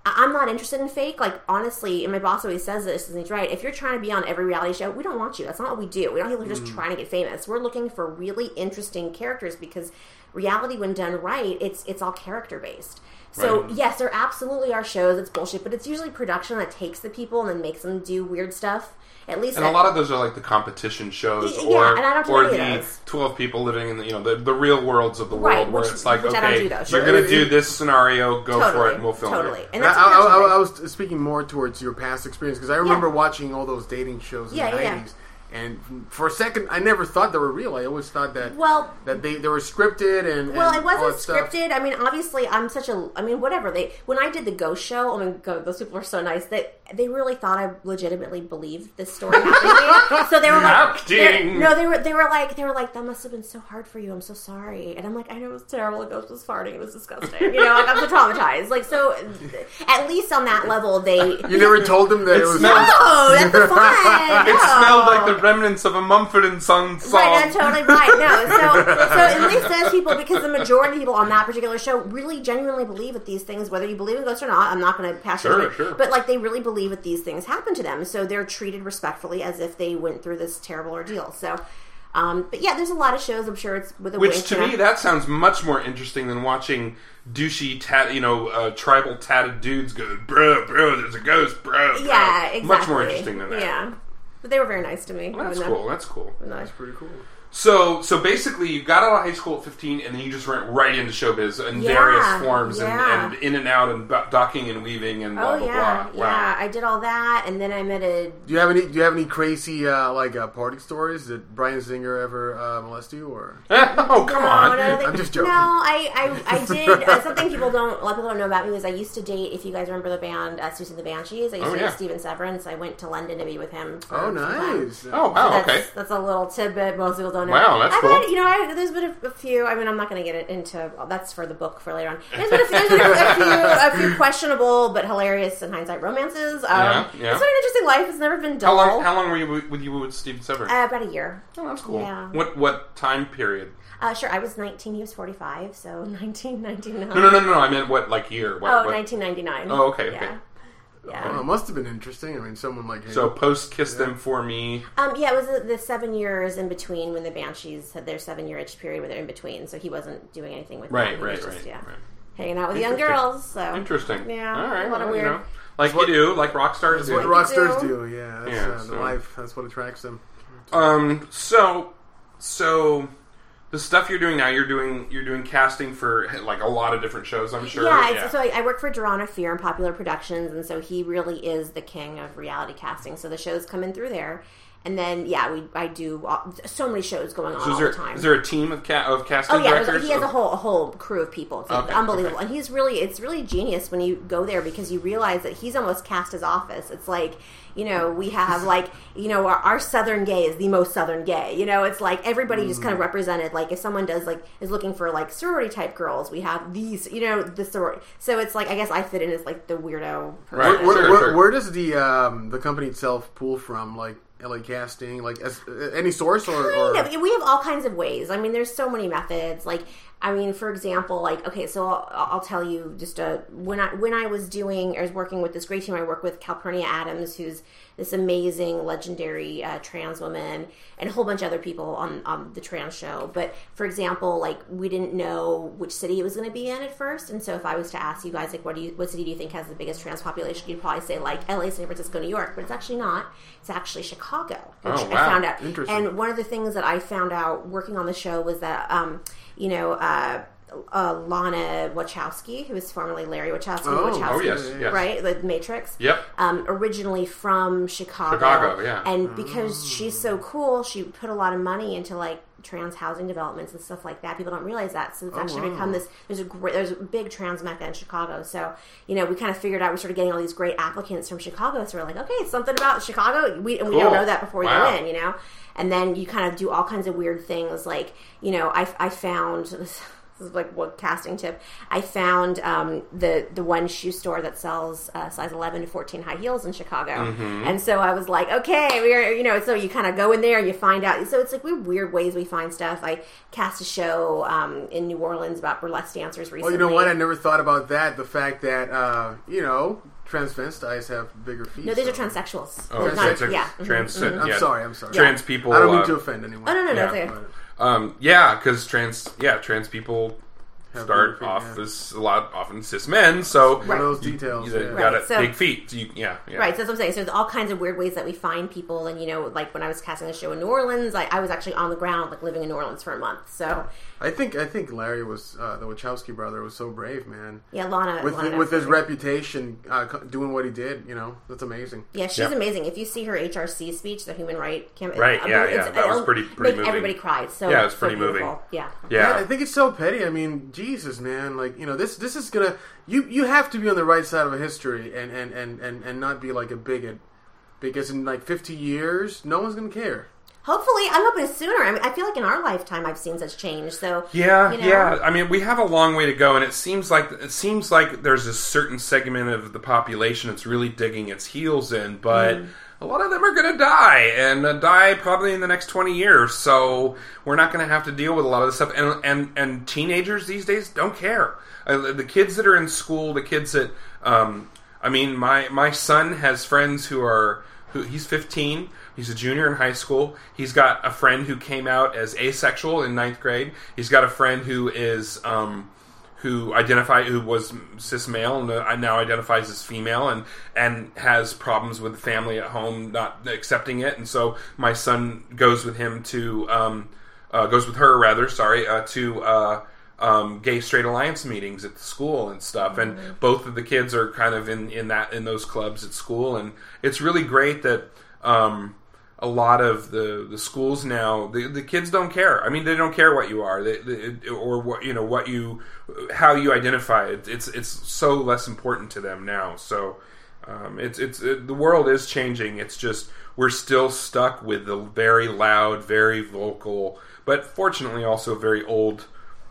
I'm not interested in fake. Like honestly, and my boss always says this, and he's right. If you're trying to be on every reality show, we don't want you. That's not what we do. We don't who are just mm. trying to get famous. We're looking for really interesting characters because reality, when done right, it's it's all character based. So Right. yes, there absolutely are shows. It's bullshit, but it's usually production that takes the people and then makes them do weird stuff. At least And a lot of those are like the competition shows, Y- yeah, or and I don't do or the those. twelve people living in the you know the, the real worlds of the Right, world, where it's like which I don't okay, those. you're But going to do this scenario, go for it, and we'll film it. totally. it. And I, that's I, I, I was speaking more towards your past experience because I remember watching all those dating shows in Yeah, the yeah, 90s. And for a second, I never thought they were real. I always thought that Well, that they, they were scripted and Well, and it wasn't that stuff. scripted. I mean, obviously, I'm such a. I mean, whatever they. When I did the Ghost Show, oh I mean, god, those people were so nice that they really thought I legitimately believed this story [laughs] happened. to me. so they were like, Acting. no, they were they were like they were like that must have been so hard for you. I'm so sorry. And I'm like, I know it was terrible. The ghost was farting. It was disgusting. You know, like I'm so traumatized. Like so, at least on that level, they. You never told them that it, [laughs] It was. smelled- Oh, that's the fun. It No. smelled like the remnants of a Mumford and Sons song. Right, that's totally right. No, [laughs] so so at least those people, because the majority of people on that particular show really genuinely believe that these things, whether you believe in ghosts or not, I'm not going to pass Sure, sure. but like they really believe that these things happen to them, so they're treated respectfully as if they went through this terrible ordeal. So, um, but yeah, there's a lot of shows. I'm sure it's with a Which to me, that sounds much more interesting than watching douchey, tat, you know, uh, tribal tatted dudes go, bro, bro, there's a ghost, bro. bro." yeah, exactly. Much more interesting than that. Yeah, but they were very nice to me. Well, that's cool. That's cool. though Pretty cool. So, so basically, you got out of high school at 15, and then you just went right into showbiz in Yeah, various forms, yeah. and, and in and out, and bu- ducking and weaving, and blah Oh blah yeah, blah. Wow. yeah. I did all that, and then I met a Do you have any? Do you have any crazy uh, like uh, party stories? Did Bryan Singer ever uh, molest you? Or [laughs] oh come No, on! no, they- I'm just joking. No, I, I, I [laughs] did uh, something people don't a lot of people don't know about me was I used to date. If you guys remember the band uh, Siouxsie and the Banshees, I used Oh, to yeah. date Steven Severin. I went to London to be with him. For oh, some time. nice. Oh wow, That's, okay. that's a little tidbit most people don't know. Wow, that's I've cool. Had, you know, I, there's been a, a few. I mean, I'm not going to get it into. Well, that's for the book for later on. There's been a, there's been a, a few, a few questionable but hilarious in hindsight romances. Um, Yeah, yeah. It's been an interesting life. It's never been dull. How long? How long were you with- with you with Steven Severin? Uh, about a year. oh, that's cool. yeah. What what time period? Uh, sure, I was 19. He was 45, so [laughs] 1999. No, no, no, no. no I meant what like year? What, Oh, what- 1999. Oh, okay, okay. Yeah. Yeah. Oh, it must have been interesting. I mean, someone like him. So post kiss them for me. Um, yeah, it was the, the seven years in between when the Banshees had their seven year itch period where they're in between, so he wasn't doing anything with Right, them. Right, just, right, yeah, right. hanging out with young girls. So Interesting. Yeah, All right. a lot of well, you weird- know, like you do, like rock stars That's what do. rock stars do. do. Yeah, that's Yeah, uh, the so- life. That's what attracts them. Um. So, so the stuff you're doing now, you're doing you're doing casting for like a lot of different shows. I'm sure. Yeah, it's, so I, I work for Doron Ofir and Popular Productions, and so he really is the king of reality casting. So the shows come in through there, and then yeah, we I do all, so many shows going on So is all there the time. is there a team of ca- of casting Oh yeah, directors? he has a whole a whole crew of people. It's like Okay, unbelievable, okay. and he's really it's really genius when you go there because you realize that he's almost cast his office. It's like you know we have like you know our, our southern gay is the most southern gay. You know it's like everybody just Mm. kind of represented. Like if someone does like is looking for like sorority type girls, we have these. You know the sorority. So it's like I guess I fit in as like the weirdo. Right. person. Where, where, where does the um, the company itself pull from? Like LA casting? Like as uh, any source or, Kind or of. We have all kinds of ways. I mean, there's so many methods. Like, I mean, for example, like okay, so I'll, I'll tell you just uh, when I when I was doing, I was working with this great team. I work with Calpernia Addams, who's this amazing, legendary uh, trans woman, and a whole bunch of other people on on the trans show. But for example, like we didn't know which city it was going to be in at first, and so if I was to ask you guys, like, what do you, what city do you think has the biggest trans population? You'd probably say like L.A., San Francisco, New York, but it's actually not. It's actually Chicago, which Oh, I wow. found out. Interesting. And one of the things that I found out working on the show was that, um, you know, uh, uh, Lana Wachowski, who was formerly Larry Wachowski, Oh, Wachowski Oh yes, yes. right, the Matrix. Yep. Um, originally from Chicago. Chicago, yeah. And because she's so cool, she put a lot of money into like trans housing developments and stuff like that. People don't realize that. So it's oh, actually wow. become this. There's a great, there's a big trans mecca in Chicago. So you know, we kind of figured out we started getting all these great applicants from Chicago. So we're like, okay, something about Chicago. We and we Cool. don't know that before we Wow. go in, you know. And then you kind of do all kinds of weird things, like you know, I I found. This, this is like what casting tip. I found um, the the one shoe store that sells uh, size eleven to fourteen high heels in Chicago, Mm-hmm. and so I was like, okay, we're you know, so you kind of go in there and you find out. So it's like we weird ways we find stuff. I cast a show um, in New Orleans about burlesque dancers recently. well, you know what? I never thought about that. The fact that uh, you know transvestites have bigger feet. no, these are transsexuals. Oh, They're trans, not- yeah. mhm. trans, I'm yeah. sorry. I'm sorry. Trans people. I don't mean uh, to offend anyone. Oh no, no, no, Yeah. It's okay. But- Um, yeah, because trans, yeah, trans people Have start feet, off yeah. as a lot, often cis men. So One of those details. you yeah. got Right, a so- big feet. You, yeah, yeah, Right, so that's what I'm saying. So there's all kinds of weird ways that we find people, and you know, like when I was casting the show in New Orleans, I, I was actually on the ground, like living in New Orleans for a month. So I think I think Larry was uh, the Wachowski brother was so brave, man. yeah, Lana With Lana with his Dunham. reputation, uh, doing what he did, you know, that's amazing. Yeah, she's Yeah. amazing. If you see her HRC speech, the Human Right Campaign, Right, yeah, yeah, that was pretty- pretty make moving. Everybody cried. So Yeah, it was so pretty moving. beautiful. Yeah, yeah. I think it's so petty. I mean, Jesus, man, like you know, this this is gonna you you have to be on the right side of a history and and and and, and not be like a bigot, because in like fifty years, no one's gonna care. Hopefully, I'm hoping sooner. I mean, I feel like in our lifetime, I've seen such change. So Yeah, you know, yeah. I mean, we have a long way to go, and it seems like it seems like there's a certain segment of the population that's really digging its heels in, but Mm. a lot of them are going to die, and uh, die probably in the next twenty years. So we're not going to have to deal with a lot of this stuff. And and and teenagers these days don't care. Uh, the kids that are in school, the kids that, um, I mean, my my son has friends who are who he's 15 he's a junior in high school he's got a friend who came out as asexual in ninth grade he's got a friend who is um, who identify who was cis male and uh, now identifies as female and and has problems with the family at home not accepting it and so my son goes with him to um, uh, goes with her rather sorry uh, to uh, um, gay straight alliance meetings at the school and stuff. And both of the kids are kind of in in that in those clubs at school. And it's really great that um, a lot of the, the schools now the, the kids don't care. I mean they don't care what you are. They, they, or what you know what you how you identify. It it's it's so less important to them now. So um, it's it's it, the world is changing. It's just we're still stuck with the very loud very vocal but fortunately also very old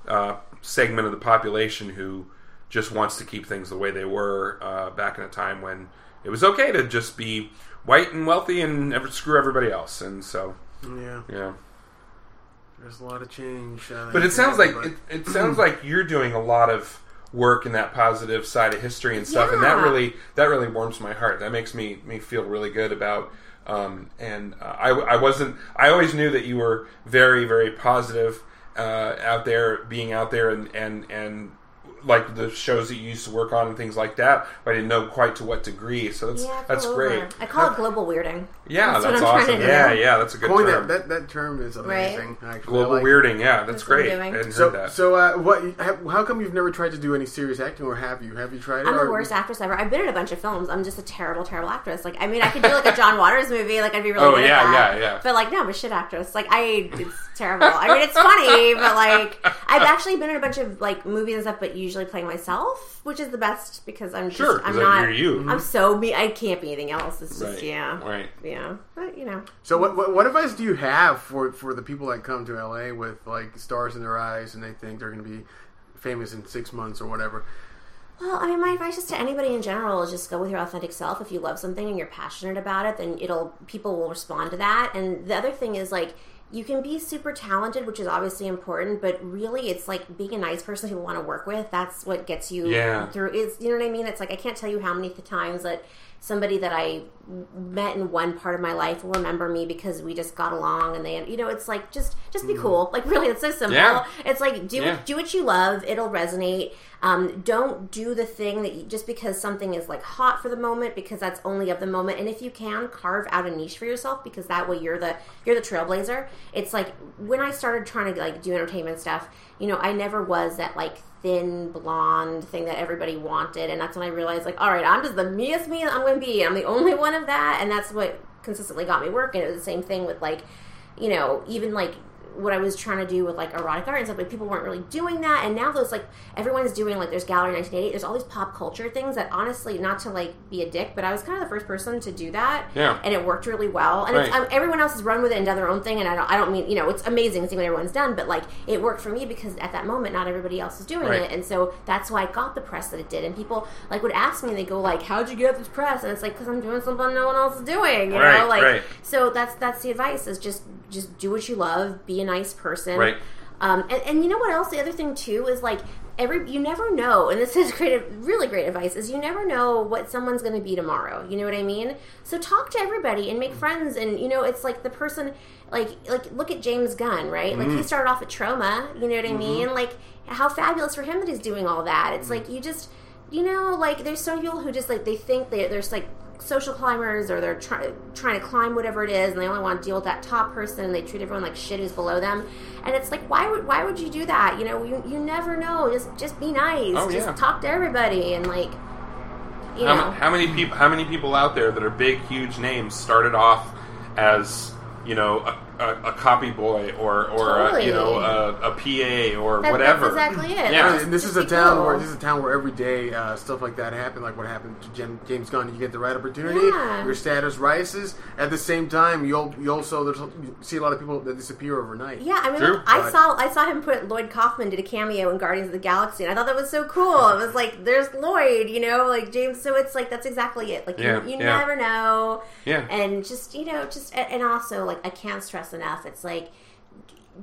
uh, segment of the population who just wants to keep things the way they were uh, back in a time when it was okay to just be white and wealthy and ever screw everybody else. And so, Yeah, yeah. there's a lot of change. Uh, But it sounds like but- it, it sounds like you're doing a lot of work in that positive side of history and stuff, and that really that really warms my heart. That makes me me feel really good about. Um, and uh, I, I wasn't. I always knew that you were very very positive uh, out there, being out there, and and and like the shows that you used to work on and things like that. But I didn't know quite to what degree. So that's yeah, that's pull great. I call it global weirding. Yeah, That's that's, what I'm awesome. Yeah, yeah, that's a good Coin term. that, that that term is amazing. Actually, Global I like it. weirding. Yeah, that's That's great. I So, heard that. so uh, what? How, how come you've never tried to do any serious acting, or have you? Have you tried? I'm the worst actress ever. I've been in a bunch of films. I'm just a terrible, terrible actress. Like, I mean, I could do like a John Waters movie. Like, I'd be really Oh, good yeah, at that. yeah, yeah. But like, no, I'm a shit actress. Like, I, it's terrible. I mean, it's funny, but like, I've actually been in a bunch of like movies and stuff, but usually playing myself, which is the best because I'm just, I'm not. you're you. I'm mm-hmm. so me. I can't be anything else. It's just Right, yeah, right. yeah. But you know, So what, what what advice do you have for for the people that come to LA with like stars in their eyes and they think they're going to be famous in six months or whatever? Well, I mean, my advice is to anybody in general is just go with your authentic self. If you love something and you're passionate about it, then it'll people will respond to that. And the other thing is like you can be super talented, which is obviously important, but really it's like being a nice person people want to work with. That's what gets you Yeah. through. Is you know what I mean? It's like I can't tell you how many times that somebody that I met in one part of my life will remember me because we just got along and they you know it's like just just be cool. Like really it's so simple. Yeah. it's like do Yeah. do what you love. It'll resonate. Um, don't do the thing that you, just because something is like hot for the moment because that's only of the moment. And if you can carve out a niche for yourself because that way you're the you're the trailblazer. It's like when i started trying to like do entertainment stuff you know i never was that like thin blonde thing that everybody wanted. And that's when i realized like all right i'm just the meest me i'm going to be. I'm the only one of that. And that's what consistently got me work and it was the same thing with like you know even like what I was trying to do with like erotic art and stuff, like people weren't really doing that. And now those like everyone's doing like there's Gallery 1980, there's all these pop culture things that honestly, not to like be a dick, but I was kind of the first person to do that. Yeah. And it worked really well. And it's, Right. um, everyone else has run with it and done their own thing. And I don't, I don't mean, you know, it's amazing seeing what everyone's done, but like it worked for me because at that moment, not everybody else is doing Right. it. And so that's why I got the press that it did. And people like would ask me, they go like, how'd you get this press? And it's like, cause I'm doing something no one else is doing, you Right, know, like, right. so that's, that's the advice is just, just do what you love, be a nice person. Right. Um, and, and you know what else? The other thing too is like every you never know, and this [laughs] is great, really great advice. Is you never know what someone's going to be tomorrow. You know what I mean? So talk to everybody and make friends. And you know, it's like the person, like like look at James Gunn, right? Like he mm-hmm. started off at Troma. You know what I mm-hmm. mean? Like how fabulous for him that he's doing all that. It's mm-hmm. like you just you know like there's some people who just like they think they, there's like social climbers or they're try, trying to climb whatever it is and they only want to deal with that top person and they treat everyone like shit who's below them and it's like why would why would you do that you know you, you never know just just be nice Oh, just yeah. talk to everybody and like you How, know how many people? How many people out there that are big, huge names started off as you know a, a, a copy boy or or a, you know a, a PA or That- whatever? that's exactly it Yeah. Just- and this is a town cool. where this is a town where every day uh, stuff like that happen, like what happened to Jem, James Gunn. You get the right opportunity, Yeah. your status rises. At the same time, you you also there's, you see a lot of people that disappear overnight. Yeah, I mean, True. look, I But- saw I saw him put Lloyd Kaufman did a cameo in Guardians of the Galaxy, and I thought that was so cool. It was like, there's Lloyd, you know, like James. So it's like that's exactly it. Like Yeah, you, you yeah. never know. Yeah. and just you know, just and and also like I can't stress enough. It's like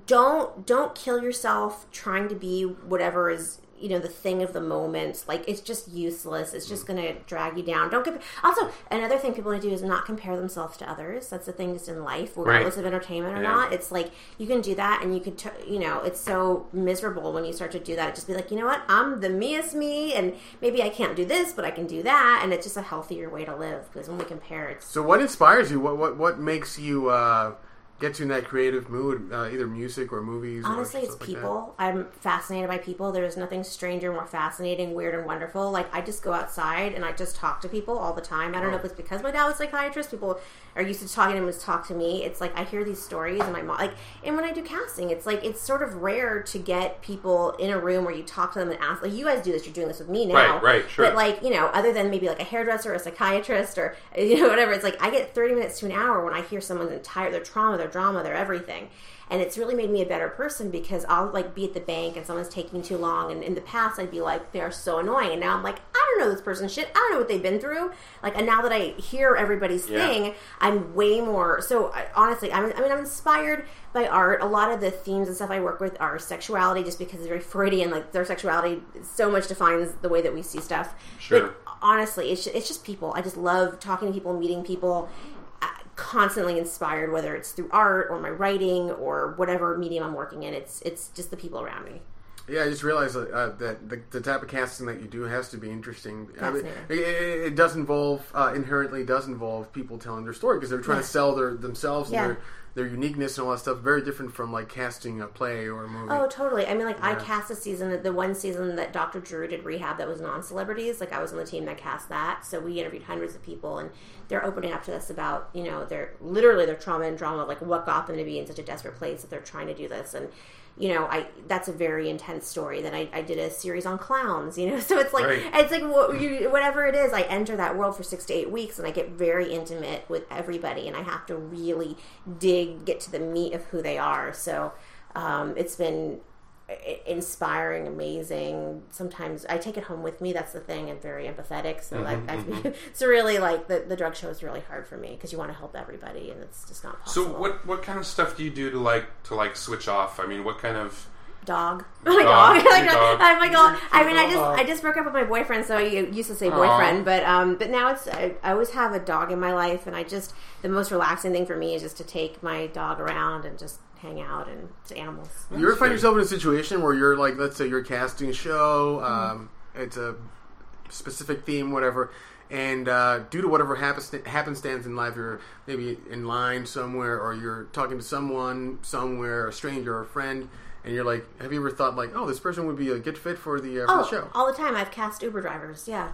don't don't kill yourself trying to be whatever is you know the thing of the moment. Like it's just useless. It's just going to drag you down. Don't compare also another thing people need to do is not compare themselves to others. That's the thing just in life regardless of entertainment or Yeah. not. It's like you can do that and you could t- you know it's so miserable when you start to do that. Just be like you know what? I'm the meest me and maybe i can't do this but i can do that. And it's just a healthier way to live because when we compare it's So, what inspires you? What what what makes you uh, get you in that creative mood? Uh, either music or movies. or Honestly, it's stuff like people. I'm fascinated by people. There's nothing stranger, more fascinating, weird, and wonderful. Like I just go outside and I just talk to people all the time. I don't know if it's because my dad was a psychiatrist. People are used to talking to him. Just talk to me. It's like I hear these stories, and my mom like. And when I do casting, it's like it's sort of rare to get people in a room where you talk to them and ask. Like you guys do this. You're doing this with me now, Right, right, sure. But like you know, other than maybe like a hairdresser, or a psychiatrist, or [laughs] you know whatever. It's like I get 30 minutes to an hour when I hear someone's entire their trauma, their drama, their everything. And it's really made me a better person because I'll like be at the bank and someone's taking too long. And in the past I'd be like they're so annoying. And now I'm like I don't know this person's shit. I don't know what they've been through. Like and now that I hear everybody's Yeah. thing I'm way more so I, honestly I'm, I mean I'm inspired by art. A lot of the themes and stuff I work with are sexuality just because it's very Freudian. Like their sexuality so much defines the way that we see stuff. Sure. but honestly it's just, it's just people. I just love talking to people meeting people constantly inspired whether it's through art or my writing or whatever medium I'm working in it's it's just the people around me Yeah, I just realized uh, that the, the type of casting that you do has to be interesting. I mean, it, it- does involve uh, inherently does involve people telling their story because they're trying Yeah. to sell their themselves Yeah. and their their uniqueness and all that stuff. Very different from like casting a play or a movie. Oh, totally. I mean, like, I cast a season, the one season that Dr. Drew did rehab that was non celebrities. Like, I was on the team that cast that. So we interviewed hundreds of people, and they're opening up to us about, you know, their literally their trauma and drama, like what got them to be in such a desperate place that they're trying to do this. And, you know, I that's a very intense story. Then I, I did a series on clowns, you know, [laughs] so it's like Right. it's like what you, whatever it is. I enter that world for six to eight weeks, and I get very intimate with everybody, and I have to really dig, get to the meat of who they are. So um, it's been inspiring, amazing. Sometimes I take it home with me. That's the thing. I'm very empathetic, so like that's [laughs] so really like the, the drug show is really hard for me because you want to help everybody, and it's just not possible. So what what kind of stuff do you do to like to like switch off? I mean, what kind of dog. My [laughs] Dog, dog. [laughs] like, dog. I'm like, oh, I mean, I just. I just broke up with my boyfriend, so I used to say Aw. boyfriend, but um, but now it's I, I always have a dog in my life, and I just the most relaxing thing for me is just to take my dog around and just hang out and it's animals. You ever find yourself in a situation where you're like, let's say you're casting a show, um, it's a specific theme, whatever, and uh, due to whatever happens happenstance in life, you're maybe in line somewhere, or you're talking to someone somewhere, a stranger or a friend, and you're like, have you ever thought like, oh, this person would be a good fit for the, uh, for Oh, the show? all the time. I've cast Uber drivers. Yeah,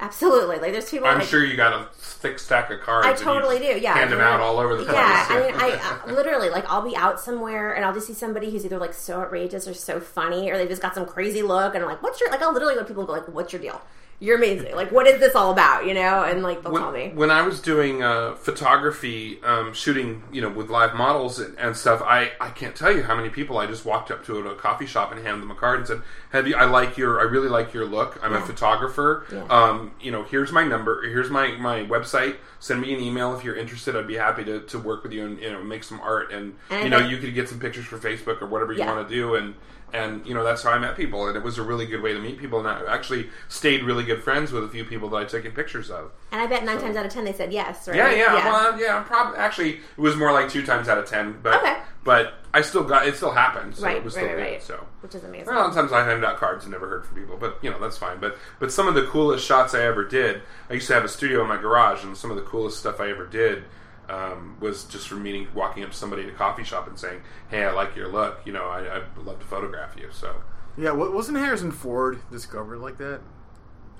absolutely. Like there's people. I'm like, sure you got a thick stack of cards. I totally do. Yeah, hand them out all over the place. Yeah, I mean, I [laughs] uh, literally like I'll be out somewhere and I'll just see somebody who's either like so outrageous or so funny, or they've just got some crazy look, and I'm like, "What's your like?" I'll literally go to people and go like, "What's your deal? You're amazing. Like, what is this all about?" You know, and like they'll when, tell me. when I was doing uh, photography, um, shooting, you know, with live models and, and stuff, I, I can't tell you how many people I just walked up to at a coffee shop and handed them a card and said, "Have you? I like your, I really like your look. I'm a photographer. Yeah. Um, you know, here's my number. Here's my my website. Send me an email if you're interested. I'd be happy to, to work with you and you know make some art and, And you know you could get some pictures for Facebook or whatever you Yeah. want to do and." And you know that's how I met people, and it was a really good way to meet people. And I actually stayed really good friends with a few people that I'd taken pictures of. And I bet nine times out of ten they said yes. Right? Yeah, yeah, well, yeah. Probably actually, it was more like two times out of ten. But Okay. but I still got it. Still happened. So Right, it was still right, good. right. So which is amazing. a lot of times I handed out cards and never heard from people. But you know that's fine. But but some of the coolest shots I ever did. I used to have a studio in my garage, and some of the coolest stuff I ever did. Um, was just from meeting, walking up to somebody at a coffee shop and saying, "Hey, I like your look. You know, I, I'd love to photograph you." So Yeah, wasn't Harrison Ford discovered like that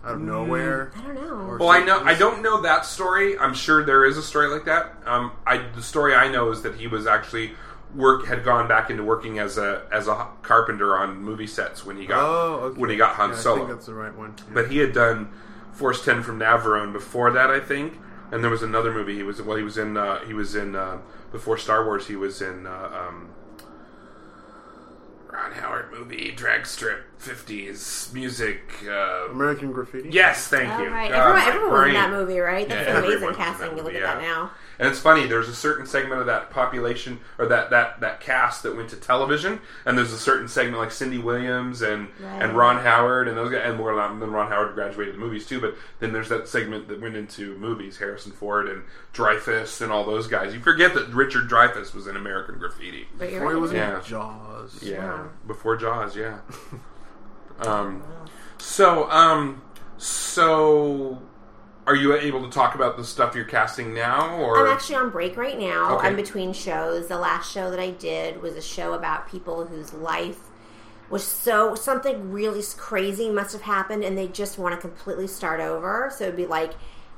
out of nowhere? I don't know. Or- Well, I know I don't know that story. I'm sure there is a story like that. Um, I the story I know is that he was actually work had gone back into working as a as a carpenter on movie sets when he got Oh, okay. when he got Han Yeah, I Solo. think that's the right one. Yeah. But he had done Force Ten from Navarone before that, I think. And there was another movie he was well, he was in uh, he was in uh, before Star Wars. He was in uh, um, Ron Howard movie, drag strip, fifties music. Uh, American Graffiti. yes, thank All you. right, God, everyone, everyone was in that movie, right? That's Yeah, amazing everyone was in casting. that You look movie, at that now. And it's funny. There's a certain segment of that population or that that that cast that went to television, and there's a certain segment like Cindy Williams and Right. and Ron Howard and those guys, and more than then Ron Howard graduated to movies too. But then there's that segment that went into movies, Harrison Ford and Dreyfuss and all those guys. You forget that Richard Dreyfuss was in American Graffiti. But Before he right. was in Yeah. Jaws. Yeah, Wow. before Jaws. Yeah. [laughs] um. So um. So. Are you able to talk about the stuff you're casting now, or I'm actually on break right now. Okay. I'm between shows. The last show that I did was a show about people whose life was so something really crazy must have happened, and they just want to completely start over. So it'd be like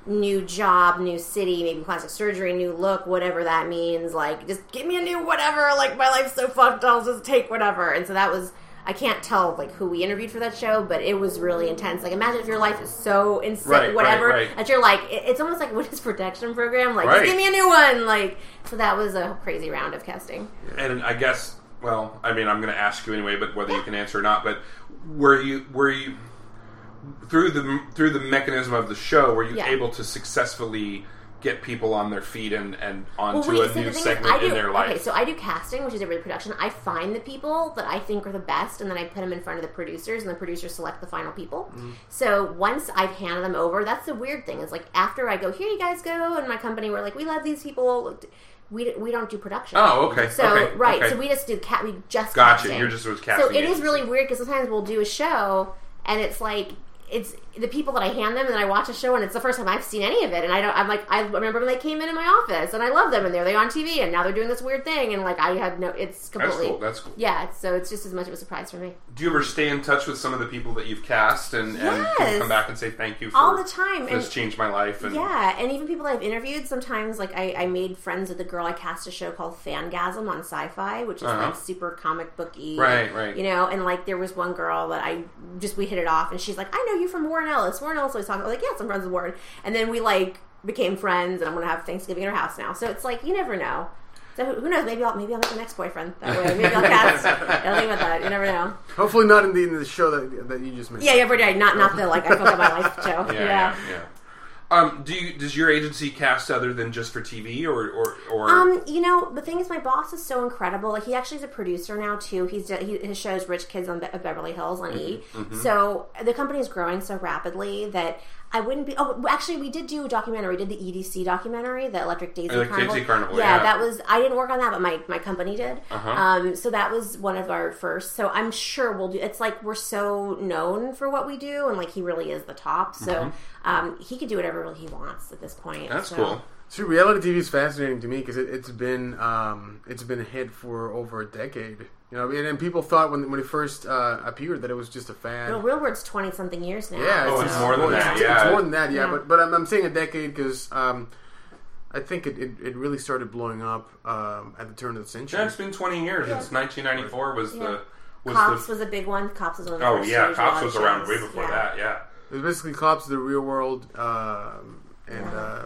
new job, new city, maybe plastic surgery, new look, whatever that means. Like just give me a new whatever. Like my life's so fucked, I'll just take whatever. And so that was. I can't tell like who we interviewed for that show, but it was really intense. Like imagine if your life is so insane, Right, right, whatever, right. that you're like, it- it's almost like [laughs] what is protection program. Like, Right. just give me a new one. Like, so that was a crazy round of casting. And I guess, well, I mean, I'm going to ask you anyway, but whether you can answer or not. But were you were you through the through the mechanism of the show were you Yeah. able to successfully get people on their feet and and onto wait, a so new the thing is, segment do, in their life? Okay, so I do casting, which is every production. I find the people that I think are the best, and then I put them in front of the producers, and the producers select the final people. Mm-hmm. So once I've handed them over, that's the weird thing is like after I go, here you guys go, and my company, we're like, we love these people. We, we don't do production. Oh, okay, So okay, right, okay. so we just do cat. We just Gotcha, casting. you're just with So casting it is really weird because sometimes we'll do a show and it's like it's the people that I hand them and I watch a show and it's the first time I've seen any of it and I don't I'm like I remember when they came in in my office and I love them and they're they on TV and now they're doing this weird thing and like I had no it's completely. That's cool. That's cool. yeah it's, so it's just as much of a surprise for me Do you ever stay in touch with some of the people that you've cast and, and come back and say thank you for all the time This and changed my life. And yeah and even people that I've interviewed sometimes like I, I made friends with the girl I cast a show called Fangasm on Sci-Fi which is Uh-huh. like super comic booky Right, right. you know and like there was one girl that I just we hit it off and she's like I know you from Warren Ellis Warren Ellis always talking I was like yes I'm friends with Warren and then we like became friends and I'm gonna have Thanksgiving at her house now so it's like you never know So who who knows? Maybe I'll maybe I'll make an ex boyfriend that way. Maybe I'll [laughs] cast. I'll leave with that. You never know. Hopefully not in the, in the show that that you just made. Yeah, every day. Not not the like I fuck up my life show. [laughs] Yeah, yeah, yeah. Um, do you does your agency cast other than just for TV or or, or Um, you know, the thing is, my boss is so incredible. Like, he actually is a producer now too. He's he, his show is Rich Kids on Be- Beverly Hills on E. Mm-hmm. So the company is growing so rapidly that I wouldn't be. Oh, actually, we did do a documentary. We did the EDC documentary, the Electric Daisy Electric Carnival. Daisy Carnival, Yeah, yeah. that was. I didn't work on that, but my my company did. Uh-huh. Um, so that was one of our first. So I'm sure we'll do. It's like we're so known for what we do, and like he really is the top. So um, he could do whatever he wants at this point. Mm-hmm. that's So- cool. See, reality TV is fascinating to me because it, it's been um, it's been a hit for over a decade. You know, and, and people thought when when it first uh, appeared that it was just a fad. Well, Real World's twenty something years now. Yeah, Oh, it's, it's it's more than it's- that, It's, yeah. more than that, yeah. Yeah. But but I'm, I'm saying a decade because um, I think it, it, it really started blowing up um, at the turn of the century. Yeah, it's been 20 years. It's 1994 was Yeah. the was Cops the was a big one. Cops was one of the oh first yeah, Cops was watched. around way before Yeah. that. Yeah. It was basically Cops of the Real World, um, and uh,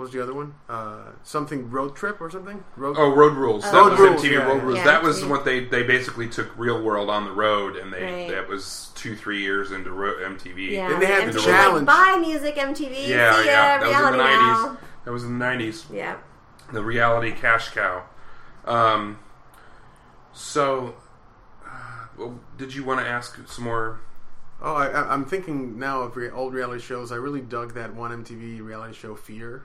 what was the other one? Uh, something Road Trip or something? Road. Oh, Road Rules. Oh, that Road was Rules, MTV yeah, Road yeah. Rules. Yeah, that was what they they basically took Real World on the road, and they Right. that was two three years into ro- MTV. Yeah, Then they had MTV the challenge. Like, Buy music, MTV. yeah, See yeah. That was in the 90s. now. That was in the 90s. Yeah. The reality cash cow. Um, so, uh, well, did you want to ask some more? Oh, I, I- I'm thinking now of re- old reality shows. I really dug that one MTV reality show, Fear.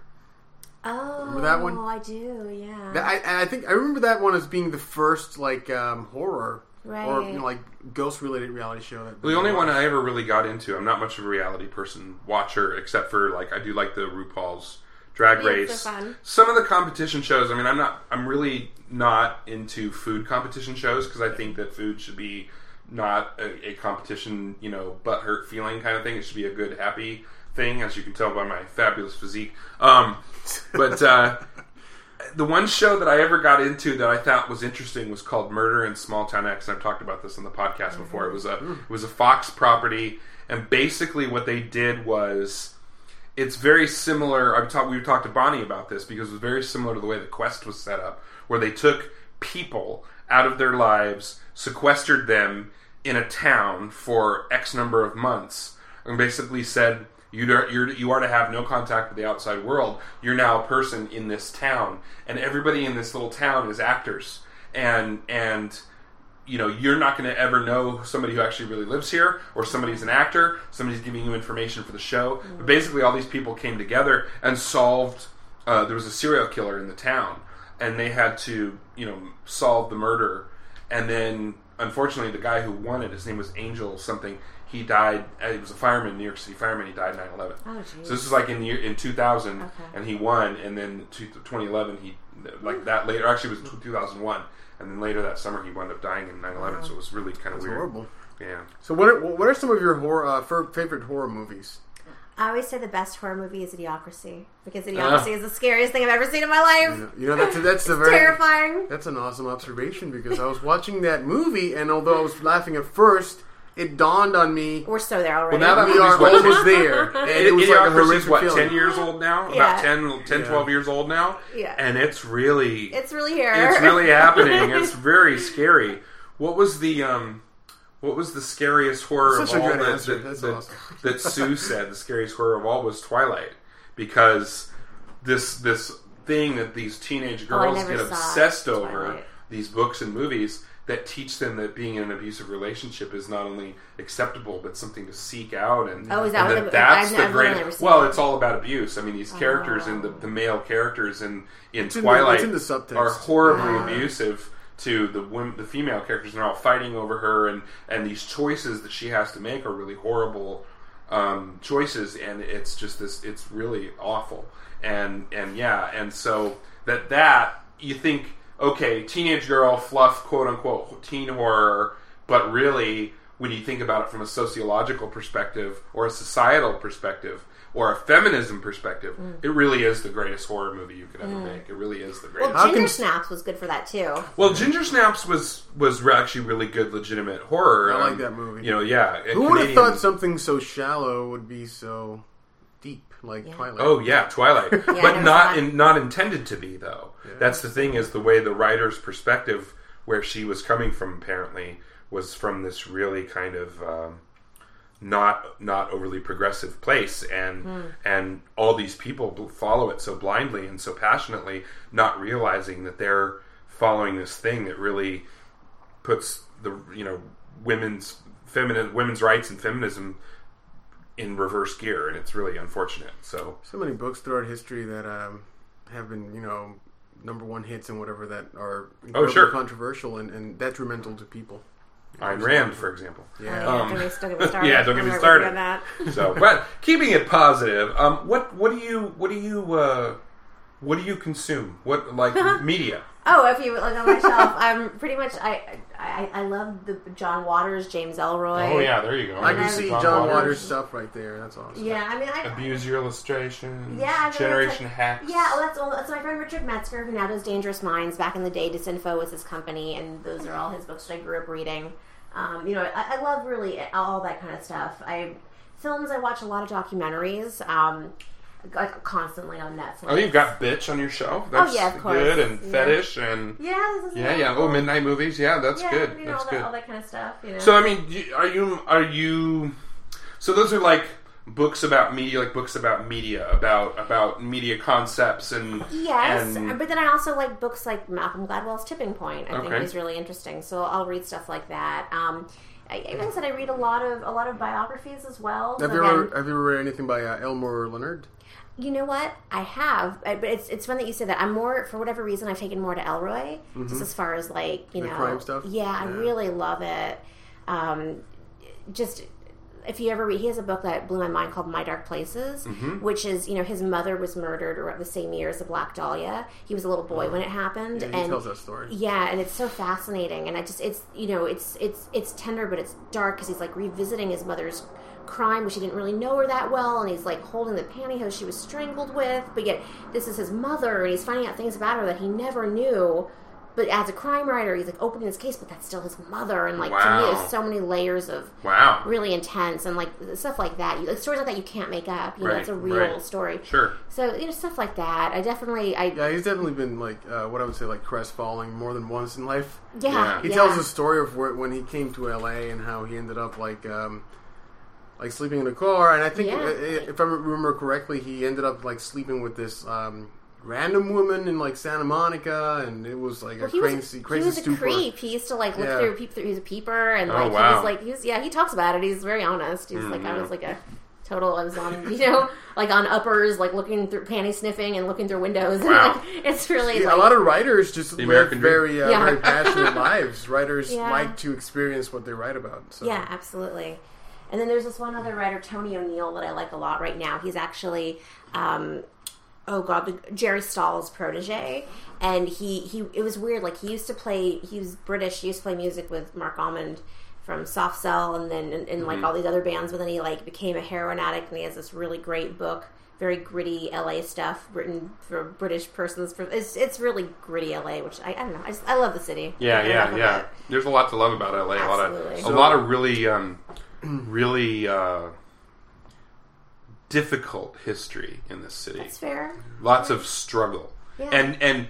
Oh, Remember that one? I do. Yeah. That, I, I think I remember that one as being the first like um, horror or you know, like ghost related reality show. That The only one I ever really got into. I'm not much of a reality person watcher, except for like I do like the RuPaul's Drag Yeah, they're Race. fun. Some of the competition shows. I mean, I'm not. I'm really not into food competition shows because I think that food should be not a, a competition. You know, butt hurt feeling kind of thing. It should be a good, happy thing, as you can tell by my fabulous physique. Um, but. Uh, the one show that I ever got into that I thought was interesting was called Murder in Small Town X, and I've talked about this on the podcast before. It was a it was a Fox property, and basically what they did was it's very similar. I've talked. We've talked to Bonnie about this because it was very similar to the way the Quest was set up, where they took people out of their lives, sequestered them in a town for X number of months, and basically said. You are, you're, you are to have no contact with the outside world. You're now a person in this town, and everybody in this little town is actors. And and you know you're not going to ever know somebody who actually really lives here or somebody's an actor. Somebody's giving you information for the show. But basically all these people came together and solved uh, there was a serial killer in the town. And they had to you know solve the murder. And then unfortunately the guy who won it his name was angel something he died uh, he was a fireman new york city fireman he died 9-11 Oh, geez. so this is like in the year, in 2000 Okay. and he won and then two, 2011 he like that later actually it was 2001 and then later that summer he wound up dying in 9-11 so it was really kind of weird horrible. yeah So what are, what are some of your horror uh, favorite horror movies? I always say the best horror movie is Idiocracy because Ah. Idiocracy is the scariest thing I've ever seen in my life. You know, you know that's that's [laughs] a very Terrifying. that's an awesome observation because I was watching that movie and although I was laughing at first, it dawned on me We're so there already. Well, now that we are movie's what- almost there. [laughs] And it was like a Idiocracy's horrific what feeling. 10 years old now Yeah. about 10, 10 Yeah. 12 years old now Yeah. and it's really it's really here. it's really [laughs] happening it's very scary what was the um what was the scariest horror Such of all that, that, that, awesome. that [laughs] Sue said the scariest horror of all was Twilight because this this thing that these teenage Oh, girls never get obsessed over Twilight. these books and movies that teach them that being in an abusive relationship is not only acceptable but something to seek out. And, Oh, is that and what the- that's I've- the I've great never seen well it's all about abuse. I mean these characters and the, Oh. the male characters in in in the- twilight it's in the are horribly Ah. abusive to the women, the female characters, and they're all fighting over her, and and these choices that she has to make are really horrible um, choices, and it's just this, it's really awful, and and yeah, and so that that you think okay, teenage girl fluff, quote unquote, teen horror, but really. When you think about it from a sociological perspective, or a societal perspective, or a feminism perspective, it really is the greatest horror movie you could ever make. It really is the greatest. well, Ginger can- Snaps was good for that too. Well, Ginger Snaps was was actually really good, legitimate horror. I like Um, that movie. You know, yeah. a Who would have thought something so shallow would be so deep? Like Yeah. Twilight. Oh yeah, Twilight, [laughs] I but not saw in, not intended to be though. That's the thing is the way the writer's perspective, where she was coming from, apparently was from this really kind of um, not not overly progressive place, and Hmm. and all these people follow it so blindly and so passionately, not realizing that they're following this thing that really puts the you know women's feminine women's rights and feminism in reverse gear, and it's really unfortunate. So. So many books throughout history that um, have been, you know, number one hits and whatever that are Oh, sure. controversial and, and detrimental to people. Ayn Rand, for example. Yeah. Um, [laughs] don't, get me, don't get me started. yeah, don't get me started. on that. So, but keeping it positive, um, what what do you what do you uh, what do you consume? What like [laughs] media? Oh, if you look on my shelf, [laughs] I'm pretty much I I, I love the John Waters, James Ellroy. Oh yeah, there you go. I can see John John, Waters. Waters. stuff right there. That's awesome. Yeah, I mean, I Abuse your illustrations. Yeah, I mean, Generation it's like- Hex. Yeah, well, that's all. That's my friend Richard Metzger, who now does Dangerous Minds. Back in the day, Disinfo was his company, and those are all his books that I grew up reading. Um, you know, I, I love really all that kind of stuff. I films. I watch a lot of documentaries. Um, like constantly on Netflix. Oh, you've got bitch on your shelf. That's yeah, of course. good, and Yeah. fetish, and yeah, this is yeah, yeah. Oh, midnight movies. Yeah, that's yeah, good. You know, That's all, good. That, all that kind of stuff. You know. So I mean, are you are you? So those are like books about media, like books about media, about about media concepts and Yes, and- but then I also like books like Malcolm Gladwell's Tipping Point. I think Okay. he's really interesting, so I'll read stuff like that. Um, I, like I said, I read a lot of a lot of biographies as well. Have So you again- ever have you ever read anything by uh, Elmore Leonard? You know what? I have, but it's it's fun that you say that. I'm more for whatever reason I've taken more to Ellroy, just as far as like you The know crime stuff? Yeah, I really love it. Um, just if you ever read, he has a book that blew my mind called My Dark Places, Mm-hmm. which is you know his mother was murdered around the same year as the Black Dahlia. He was a little boy when it happened, Yeah, he and tells that story. yeah, and it's so fascinating, and I just it's you know it's it's it's tender, but it's dark because he's like revisiting his mother's crime, which he didn't really know her that well, and he's like holding the pantyhose she was strangled with, but yet this is his mother, and he's finding out things about her that he never knew. But as a crime writer, he's like opening this case, but that's still his mother, and like to me, Wow. there's so many layers of wow. really intense and like stuff like that. You, like stories like that you can't make up. You know, it's a real right. story. Sure. So you know stuff like that. I definitely, I Yeah, he's definitely been like uh, what I would say like crestfalling more than once in life. yeah. Yeah. He yeah. tells a story of where, when he came to LA and how he ended up like um, like sleeping in a car. And I think Yeah. if I remember correctly, he ended up like sleeping with this um, random woman in like Santa Monica, and it was like Well, a he crazy, was, crazy he was a creep. He used to like look Yeah. through, peep through. He was a peeper, and Oh, like he was like, he was, yeah, he talks about it. He's very honest. He's like, I Mm-hmm. was like a total. I was on, you know, [laughs] like on uppers, like looking through panty sniffing and looking through windows. [laughs] Wow. like, it's really Yeah, like, a lot of writers just live American very, uh, Yeah. very passionate lives. [laughs] Writers Yeah. like to experience what they write about. So. Yeah, absolutely. And then there's this one other writer, Tony O'Neill, that I like a lot right now. He's actually, um, oh god, the, Jerry Stahl's protege, and he he it was weird. Like he used to play, he was British. He used to play music with Marc Almond from Soft Cell, and then and, and like all these other bands. But then he like became a heroin addict, and he has this really great book. Very gritty LA stuff written for British persons. For it's it's really gritty LA, which I, I don't know. I just I love the city. Yeah, yeah, yeah. There's a lot to love about LA. A lot of a lot of really, um, really uh, difficult history in this city. That's fair. Lots of struggle, Yeah. and and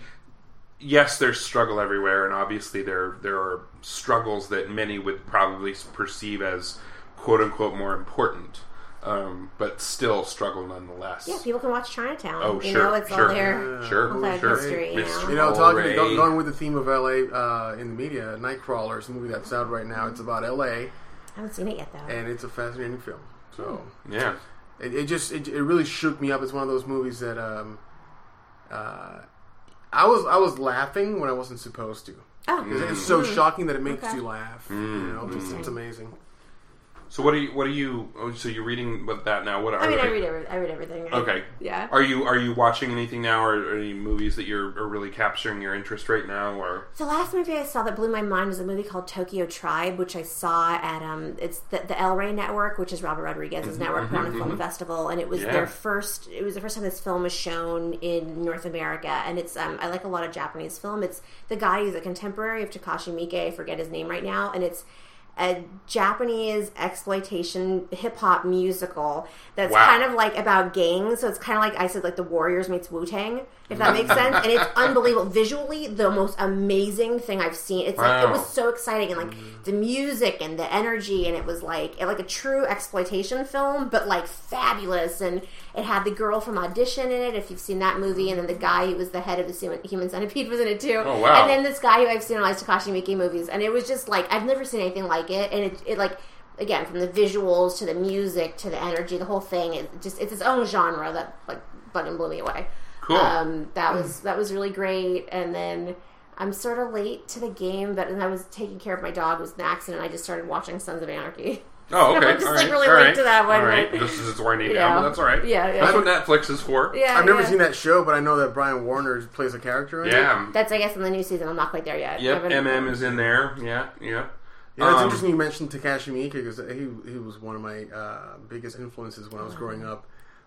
yes, there's struggle everywhere, and obviously there there are struggles that many would probably perceive as quote unquote more important, um, but still struggle nonetheless. Yeah, people can watch Chinatown. Oh, you sure, know, it's sure. all there. Sure, all that sure. history, you know. You know, talking right. go- going with the theme of LA uh, in the media, Nightcrawler is a movie that's out right now. It's about LA, I haven't seen it yet though. and it's a fascinating film. So yeah. it, it just it, it really shook me up. It's one of those movies that um, uh, I was I was laughing when I wasn't supposed to. oh, It's, it's so shocking that it makes Okay. you laugh. You know, it's, it's amazing. So what are you? What are you? Oh, so you're reading about that now? What are I mean, I read every, I read everything. I- Okay. Yeah. Are you are you watching anything now, or, any movies that you're are really capturing your interest right now? Or The last movie I saw that blew my mind was a movie called Tokyo Tribe, which I saw at um, it's the, the El Rey Network, which is Robert Rodriguez's network, put on a film festival, and it was Yeah. their first. It was the first time this film was shown in North America, and it's um, I like a lot of Japanese film. It's the guy who's a contemporary of Takashi Miike. I forget his name right now, and it's a Japanese exploitation hip hop musical that's Wow. kind of like about gangs. So it's kind of like I said, like the Warriors meets Wu Tang, if that makes sense. And it's unbelievable visually, the most amazing thing I've seen. It's like it was so exciting and like mm. the music and the energy, and it was like like a true exploitation film, but like fabulous. And it had the girl from Audition in it, if you've seen that movie, and then the guy who was the head of the Human- Centipede was in it too. Oh, wow. And then this guy who I've seen in all these Takashi Miike movies, and it was just like I've never seen anything like it, and it, it like again from the visuals to the music to the energy, the whole thing is just it's its own genre that like fucking blew me away. Cool. Um, that was that was really great, and then. I'm sort of late to the game, but and I was taking care of my dog. It was an accident. I just started watching Sons of Anarchy. [laughs] Oh, okay. I'm just, all like, right, really all late right, to that one, All right. but- This is winding Yeah. down, but that's all right. Yeah, yeah. That's what Netflix is for. Yeah, I've never yeah. seen that show, but I know that Brian Warner plays a character in it. Yeah. That's I guess in the new season. I'm not quite there yet. I Yep. MM is in there. Yeah. Yeah. Yeah, it's Um, interesting you mentioned Takashi Miike because he he was one of my uh, biggest influences when I was growing up.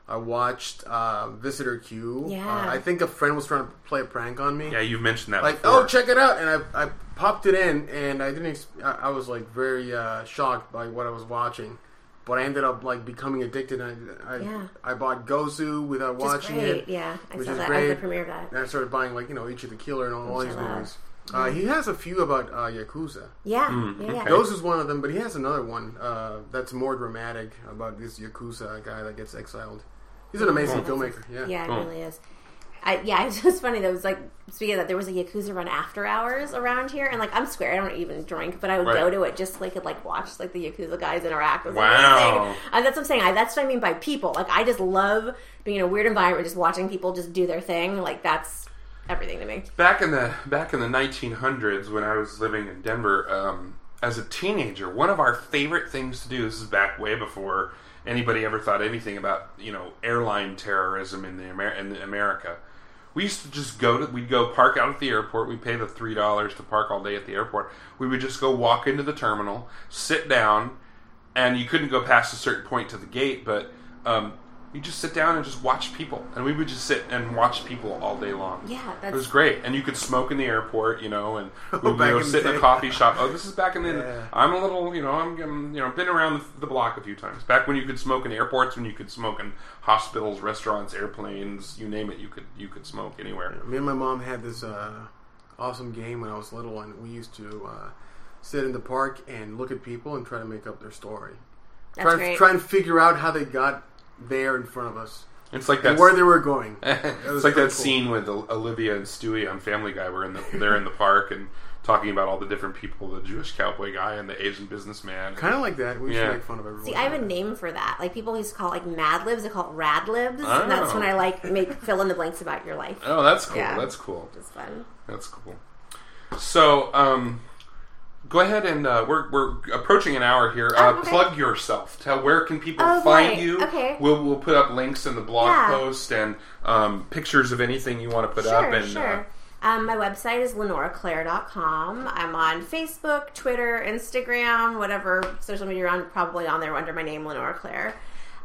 I watched uh, Visitor Q. Yeah. Uh, I think a friend was trying to play a prank on me. Yeah, you've mentioned that. like, before. oh, check it out, and I, I popped it in, and I didn't. Ex- I, I was like very uh, shocked by what I was watching, but I ended up like becoming addicted. And I I, Yeah. I bought Gozu without Which watching great. it. Yeah, I which saw is that. I great. was the premiere of that. And I started buying like you know Ichi the Killer and all, all these love. movies. Uh, he has a few about uh, Yakuza. Yeah, Mm, yeah, yeah. okay. Those is one of them, but he has another one uh, that's more dramatic about this Yakuza guy that gets exiled. He's an amazing Cool. filmmaker. Yeah. Yeah, it Cool. really is. I, yeah, [laughs] it's just funny. That was like speaking of that, there was a Yakuza run after hours around here, and like I'm square. I don't even drink, but I would Right. go to it just so I could like watch like the Yakuza guys interact. It was Wow. And that's what I'm saying. I, that's what I mean by people. Like I just love being in a weird environment, just watching people just do their thing. Like that's everything to me. back in the back in the 1900s when I was living in Denver um, as a teenager, one of our favorite things to do. This is back way before anybody ever thought anything about you know airline terrorism in the Amer- in America. We used to just go to we'd go park out at the airport. We pay the three dollars to park all day at the airport. We would just go walk into the terminal, sit down, and you couldn't go past a certain point to the gate, but um, you just sit down and just watch people, and we would just sit and watch people all day long. Yeah, It was great, and you could smoke in the airport, you know, and [laughs] we would back go in sit in a coffee shop. Oh, this is back in the. Yeah. I'm a little, you know, I'm, I'm, you know, been around the, the block a few times. Back when you could smoke in airports, when you could smoke in hospitals, restaurants, airplanes, you name it, you could you could smoke anywhere. Me and my mom had this uh, awesome game when I was little, and we used to uh, sit in the park and look at people and try to make up their story. that's Try, great. try and figure out how they got there in front of us It's like that. where they were going. [laughs] it's like that cool. scene with Olivia and Stewie on Family Guy, where in the, they're in the park and talking about all the different people, the Jewish cowboy guy and the Asian businessman. Kind of like that. We used Yeah. to make fun of everyone. See, I have a name for that. Like people used to call it like Mad Libs. They call it Rad Libs, and that's Oh. when I like make fill in the blanks about your life. Oh, that's cool. Yeah. That's cool. It's fun. That's cool. So, um, go ahead and uh, we're we're approaching an hour here. Uh, Oh, okay. Plug yourself. Tell where can people Oh, find right. you. Okay. We'll we'll put up links in the blog Yeah. post and um, pictures of anything you want to put Sure, up. And sure. Um, my website is lenoraclaire.com. I'm on Facebook, Twitter, Instagram, whatever social media you're on, probably on there under my name, Lenora Claire.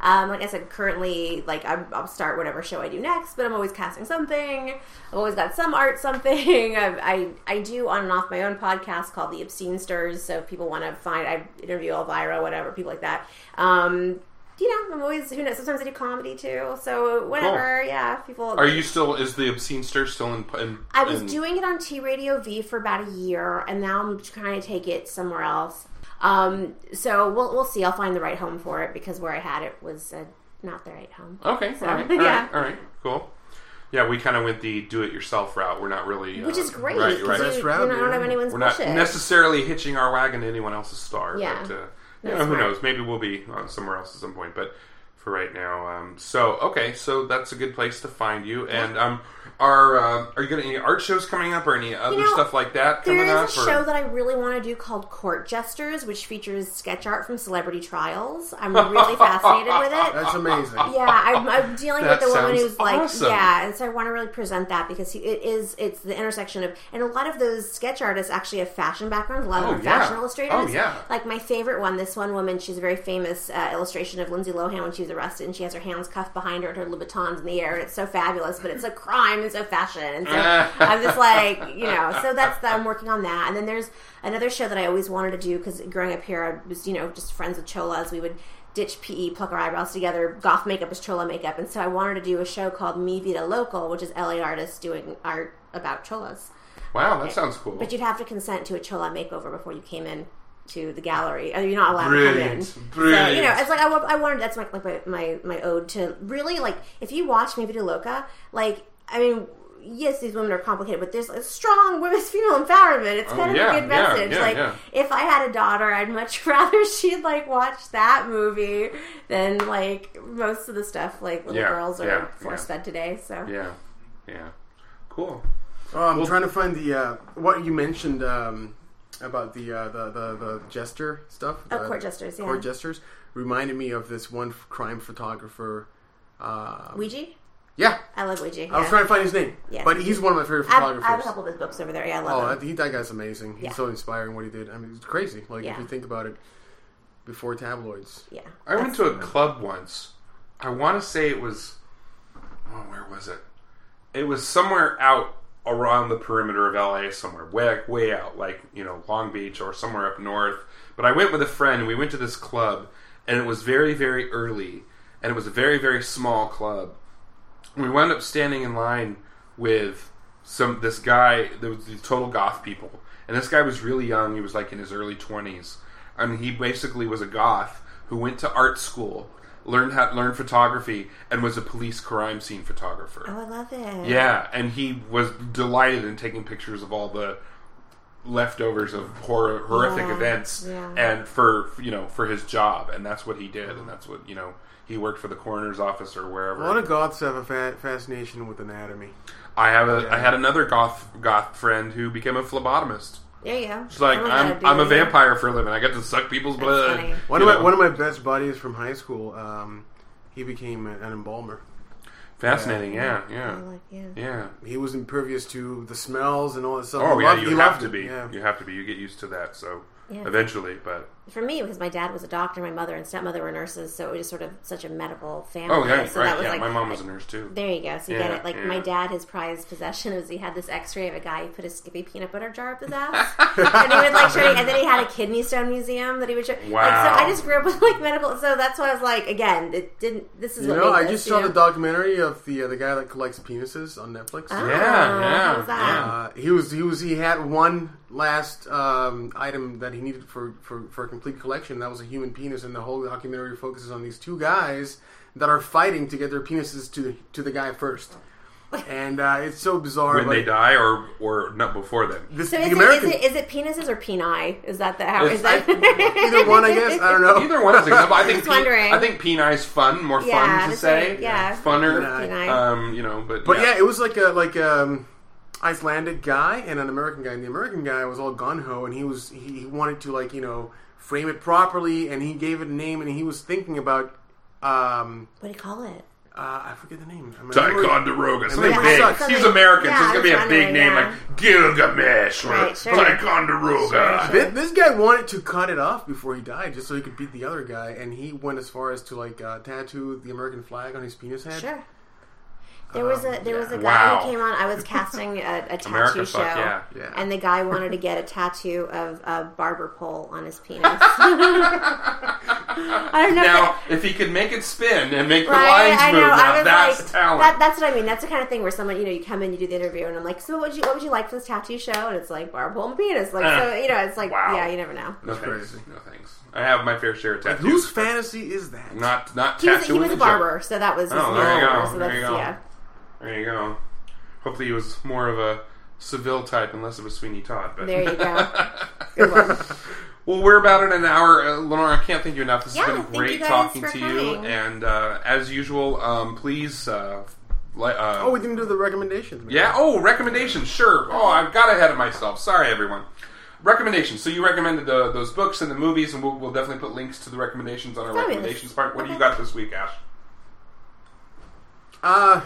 Um, like I said, currently, like I'm, I'll start whatever show I do next, but I'm always casting something. I've always got some art, [laughs] something. I, I I do on and off my own podcast called The Obscene Stirs. So if people want to find, I interview Elvira, whatever, people like that. Um, you know, I'm always who knows. Sometimes I do comedy too. So whenever, yeah, people are you still? Is the obscene stir still in? in I was in- doing it on T Radio V for about a year, and now I'm trying to take it somewhere else. Um, so we'll we'll see. I'll find the right home for it because where I had it was uh, not the right home. Okay. So, all right. [laughs] All yeah. right. All right. Cool. Yeah, we kind of went the do-it-yourself route. We're not really, Which uh, is great. Right, 'cause right. You, Best you route, know, don't yeah. have anyone's We're not bullshit. necessarily hitching our wagon to anyone else's star. Yeah. But, uh, you know, who knows? Maybe we'll be uh, somewhere else at some point. But for right now, um, so okay, so that's a good place to find you. And um, are uh, are you got any art shows coming up or any other know, stuff like that There coming is a or- show that I really want to do called Court Jesters, which features sketch art from celebrity trials. I'm [laughs] really fascinated with it. That's amazing. yeah, I'm, I'm dealing That with the woman who's like, awesome. yeah, and so I want to really present that because he, it is it's the intersection of, and a lot of those sketch artists actually have fashion backgrounds. A lot of Oh, them are yeah. fashion illustrators. Oh, yeah. Like my favorite one, this one woman, she's a very famous uh, illustration of Lindsay Lohan when she was arrested, and she has her hands cuffed behind her and her Louboutins in the air, and it's so fabulous. But it's a crime so fashion, and so I'm just like, you know, so that's that. I'm working on that, and then there's another show that I always wanted to do because growing up here, I was you know just friends with cholas. We would ditch PE, pluck our eyebrows together. Goth makeup is chola makeup, and so I wanted to do a show called Me Vida Local, which is LA artists doing art about cholas. Wow, that sounds cool. But you'd have to consent to a chola makeover before you came in to the gallery. Uh, You're not allowed Brilliant. to come in. Brilliant. So you know, it's like I, I wanted. That's like, like my, my my ode to really like if you watch Mi Vida Loca, like I mean. Yes, these women are complicated, but there's a strong women's [laughs] female empowerment. It's Oh, kind of yeah, a good message. yeah, like, yeah. if I had a daughter, I'd much [laughs] rather she'd like watch that movie than like most of the stuff like little Yeah, girls are yeah, force yeah. fed today. So yeah, yeah, cool. Oh, I'm trying to find the uh, what you mentioned um, about the, uh, the the the jester stuff. Oh, the court jesters, yeah. Court jesters reminded me of this one f- crime photographer. Uh, Weegee, yeah, I love Weegee. I was yeah. trying to find his name, Yeah. but he's one of my favorite I have, photographers. I have a couple of his books over there. Yeah, I love Oh, them. that, he, that guy's amazing. He's Yeah. so inspiring what he did. I mean, it's crazy. Like Yeah. if you think about it, before tabloids. Yeah, I went to a club once. I want to say it was. Oh, where was it? It was somewhere out around the perimeter of LA, somewhere way way out, like you know Long Beach or somewhere up north. But I went with a friend. and We went to this club, and it was very very early, and it was a very very small club. We wound up standing in line with some this guy. There was these total goth people, and this guy was really young. He was like in his early twenties, and he basically was a goth who went to art school, learned how learned photography, and was a police crime scene photographer. Oh, I love it. Yeah, and he was delighted in taking pictures of all the leftovers of horror, horrific Yeah, events, yeah. and for you know for his job, and that's what he did, and that's what you know he worked for the coroner's office or wherever. A lot of goths have a fa- fascination with anatomy. I have a I Yeah. had another goth goth friend who became a phlebotomist. There you go. It's like Someone's I'm I'm a vampire for a living. I get to suck people's That's blood. funny. One you of my one of my best buddies from high school, um, he became an embalmer. Fascinating, yeah, I yeah, like, yeah. yeah. He was impervious to the smells and all that stuff. Oh He yeah, loved- you have to be. Yeah. You have to be. You get used to that. So Yeah. eventually, but For me, because my dad was a doctor, my mother and stepmother were nurses, so it was just sort of such a medical family. oh yeah, so right. that was Yeah, like my mom was a nurse too. There you go. So you Yeah, get it. Like yeah. my dad, his prized possession was he had this X-ray of a guy who put a Skippy peanut butter jar up his [laughs] ass, and he would like show. And then he had a kidney stone museum that he would show. Like, so Wow. I just grew up with like medical. So that's why I was like, again, it didn't. This is You what know, I just you saw know? the documentary of the uh, the guy that collects penises on Netflix. Oh, Yeah, yeah, how's that? yeah. Uh, he was he was he had one last um, item that he needed for, for, for a complete collection. That was a human penis, and the whole documentary focuses on these two guys that are fighting to get their penises to the, to the guy first. And uh, it's so bizarre. when but they die, or or not before them. This, So the is it, American, is it is it penises or peni? Is that the how It's- is that? [laughs] either one, I guess. I don't know. Either one is acceptable. I [laughs] think Just wondering. I think penai's fun, more Yeah, fun to say. right, yeah. funner. Peni. Peni. Um, you know, but But yeah, it was like a like um Icelandic guy and an American guy. And the American guy was all gun ho, and he was he, he wanted to like you know frame it properly, and he gave it a name, and he was thinking about um what do you call it? uh, I forget the name. I remember- Ticonderoga, something Yeah, big. something- He's American, yeah, so it's gonna be a big wondering, name yeah. like Gilgamesh or Right, sure. Ticonderoga. Sure, Thi- This guy wanted to cut it off before he died, just so he could beat the other guy, and he went as far as to like uh, tattoo the American flag on his penis head. Sure. There was a there was a guy Wow. who came on. I was casting a, a [laughs] tattoo America, show, fuck yeah. Yeah. and the guy wanted to get a tattoo of a barber pole on his penis. [laughs] I don't know. if Now, that- if he could make it spin and make the Right, lines I know. move, I was that's like, talent. that, that's what I mean. That's the kind of thing where someone, you know, you come in, you do the interview, and I'm like, so what would you, what would you like for this tattoo show? And it's like barber pole and penis. Like, Uh, so you know, it's like, wow. yeah, you never know. no That's thanks. crazy. No thanks. I have my fair share of tattoos. Whose fantasy is that? Not not He was, tattooing he was a the joke. barber, so that was his Oh, there you go. So There that's you go. yeah. There you go. Hopefully, he was more of a Seville type and less of a Sweeney Todd. But There you go. [laughs] Good one. well, we're about in an hour. Uh, Lenore, I can't thank you enough. This Yeah, has been great talking for to you. coming. And uh, as usual, um, please. Uh, li- uh, Oh, we didn't do the recommendations. man. yeah. Oh, recommendations. Sure. Oh, I've got ahead of myself. Sorry, everyone. Recommendations. So you recommended the, those books and the movies, and we'll, we'll definitely put links to the recommendations on our Fabulous. recommendations part. What do you got this week, Ash? Uh,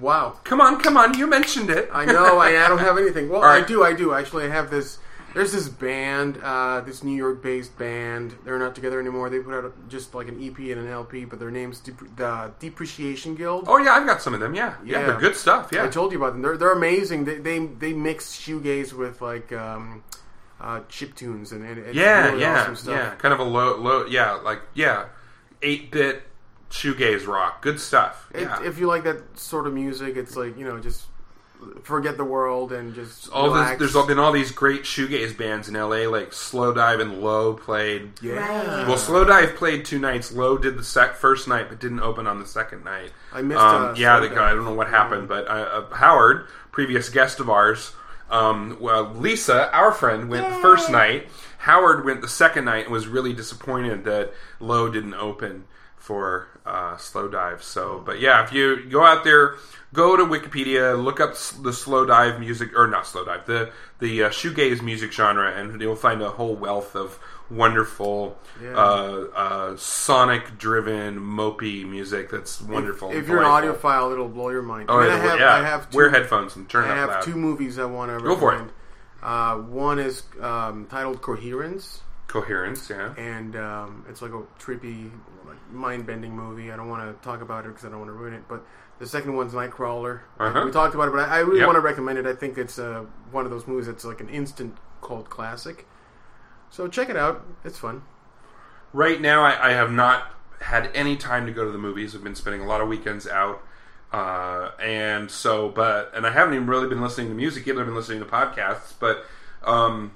wow. Come on, come on. You mentioned it. I know. I, I don't have anything. Well, right. I do. I do. Actually, I have this There's this band, uh, this New York-based band. They're not together anymore. They put out a, just like an EP and an LP, but their name's Dep- the Depreciation Guild. Oh yeah, I've got some of them. Yeah, yeah, Yeah. they're good stuff. Yeah, I told you about them. They're they're amazing. They they, they mix shoegaze with like um, uh, chip tunes and, and it's yeah, really yeah, awesome stuff. yeah. Kind of a low, low, yeah, like yeah, eight bit shoegaze rock. Good stuff. It- Yeah. If you like that sort of music, it's like you know just forget the world and just all this, relax. there's all been all these great shoegaze bands in LA, like Slowdive and Low played. yeah. Right. Well, Slowdive played two nights. Low did the sec- first night, but didn't open on the second night. I missed. Um, uh, yeah, the, Dive. I don't know what happened, but uh, uh, Howard, previous guest of ours, um, well, Lisa, our friend, went the first night. Howard went the second night and was really disappointed that Low didn't open for uh, Slowdive. So, but yeah, if you go out there, go to Wikipedia, look up the Slowdive music, or not Slowdive, the the uh, shoegaze music genre, and you'll find a whole wealth of wonderful, Yeah. uh, uh, sonic-driven, mopey music. That's wonderful. If, if you're an audiophile, it'll blow your mind. Oh, yeah, I have, yeah. I have two, Wear headphones and turn I it have loud. two movies I want to Go for it. recommend. Uh, one is um, titled Coherence, Coherence, yeah. and um, it's like a trippy, mind-bending movie. I don't want to talk about it because I don't want to ruin it. But the second one's Nightcrawler. Uh-huh. We talked about it, but I, I really Yep. want to recommend it. I think it's uh, one of those movies that's like an instant cult classic. So check it out. It's fun. Right now, I, I have not had any time to go to the movies. I've been spending a lot of weekends out. Uh, and so, but, and I haven't even really been listening to music yet. I've been listening to podcasts. But um,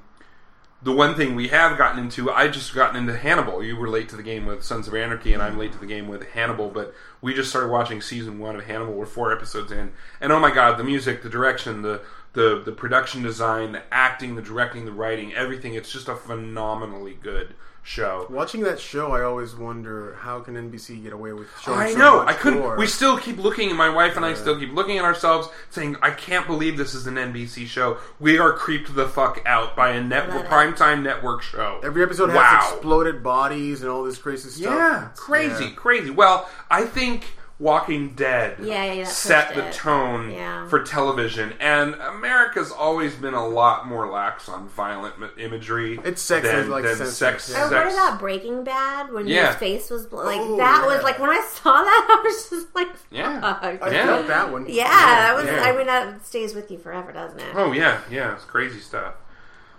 the one thing we have gotten into, I just gotten into Hannibal. You were late to the game with Sons of Anarchy, and I'm late to the game with Hannibal. But we just started watching season one of Hannibal. We're four episodes in, and oh my god, the music, the direction, the the the production design, the acting, the directing, the writing, everything. It's just a phenomenally good show. Watching that show, I always wonder how can NBC get away with showing I so know. much I couldn't. gore? We still keep looking. My wife and I still keep looking at ourselves, saying, "I can't believe this is an NBC show. We are creeped the fuck out by a net Love it. primetime network show." Every episode has exploded bodies and all this crazy stuff. Yeah, crazy, yeah. crazy. Well, I think Walking Dead Yeah, yeah, that set the it. tone Yeah. for television, and America's always been a lot more lax on violent imagery. It's sex than, is like than sensitive, sex. yeah. Or what about Breaking Bad when Yeah. his face was bl- like Oh, that yeah. was like when I saw that [laughs] I was just like Yeah. I Yeah. felt that one. Yeah, that was. Yeah. I mean, that stays with you forever, doesn't it? Oh yeah, yeah, it's crazy stuff.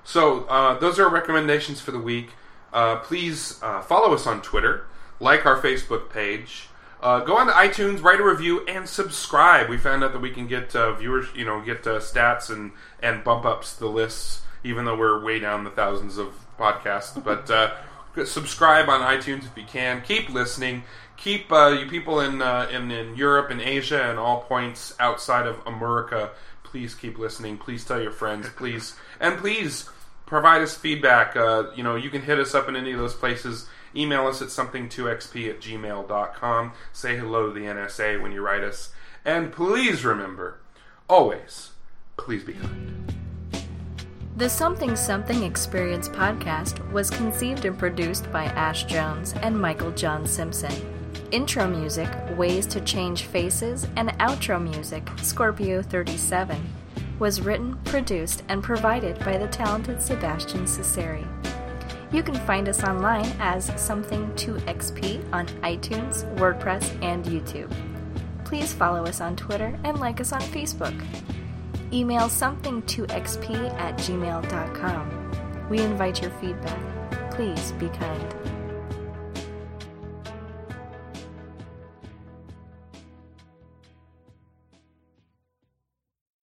So uh, those are our recommendations for the week. Uh, please uh, follow us on Twitter, like our Facebook page, uh, go on to iTunes, write a review, and subscribe. We found out that we can get uh, viewers, you know, get uh, stats and and bump ups the lists, even though we're way down the thousands of podcasts. But uh, subscribe on iTunes if you can. Keep listening. Keep uh, you people in, uh, in in Europe and Asia and all points outside of America. Please keep listening. Please tell your friends. Please and please provide us feedback. You know, you can hit us up in any of those places. Email us at something2xp at gmail.com. Say hello to the NSA when you write us. And please remember, always, please be kind. The Something Something Experience podcast was conceived and produced by Ash Jones and Michael John Simpson. Intro music, Ways to Change Faces, and outro music, Scorpio 37, was written, produced, and provided by the talented Sebastian Cesari. You can find us online as Something2XP on iTunes, WordPress, and YouTube. Please follow us on Twitter and like us on Facebook. Email something2xp at gmail.com. We invite your feedback. Please be kind.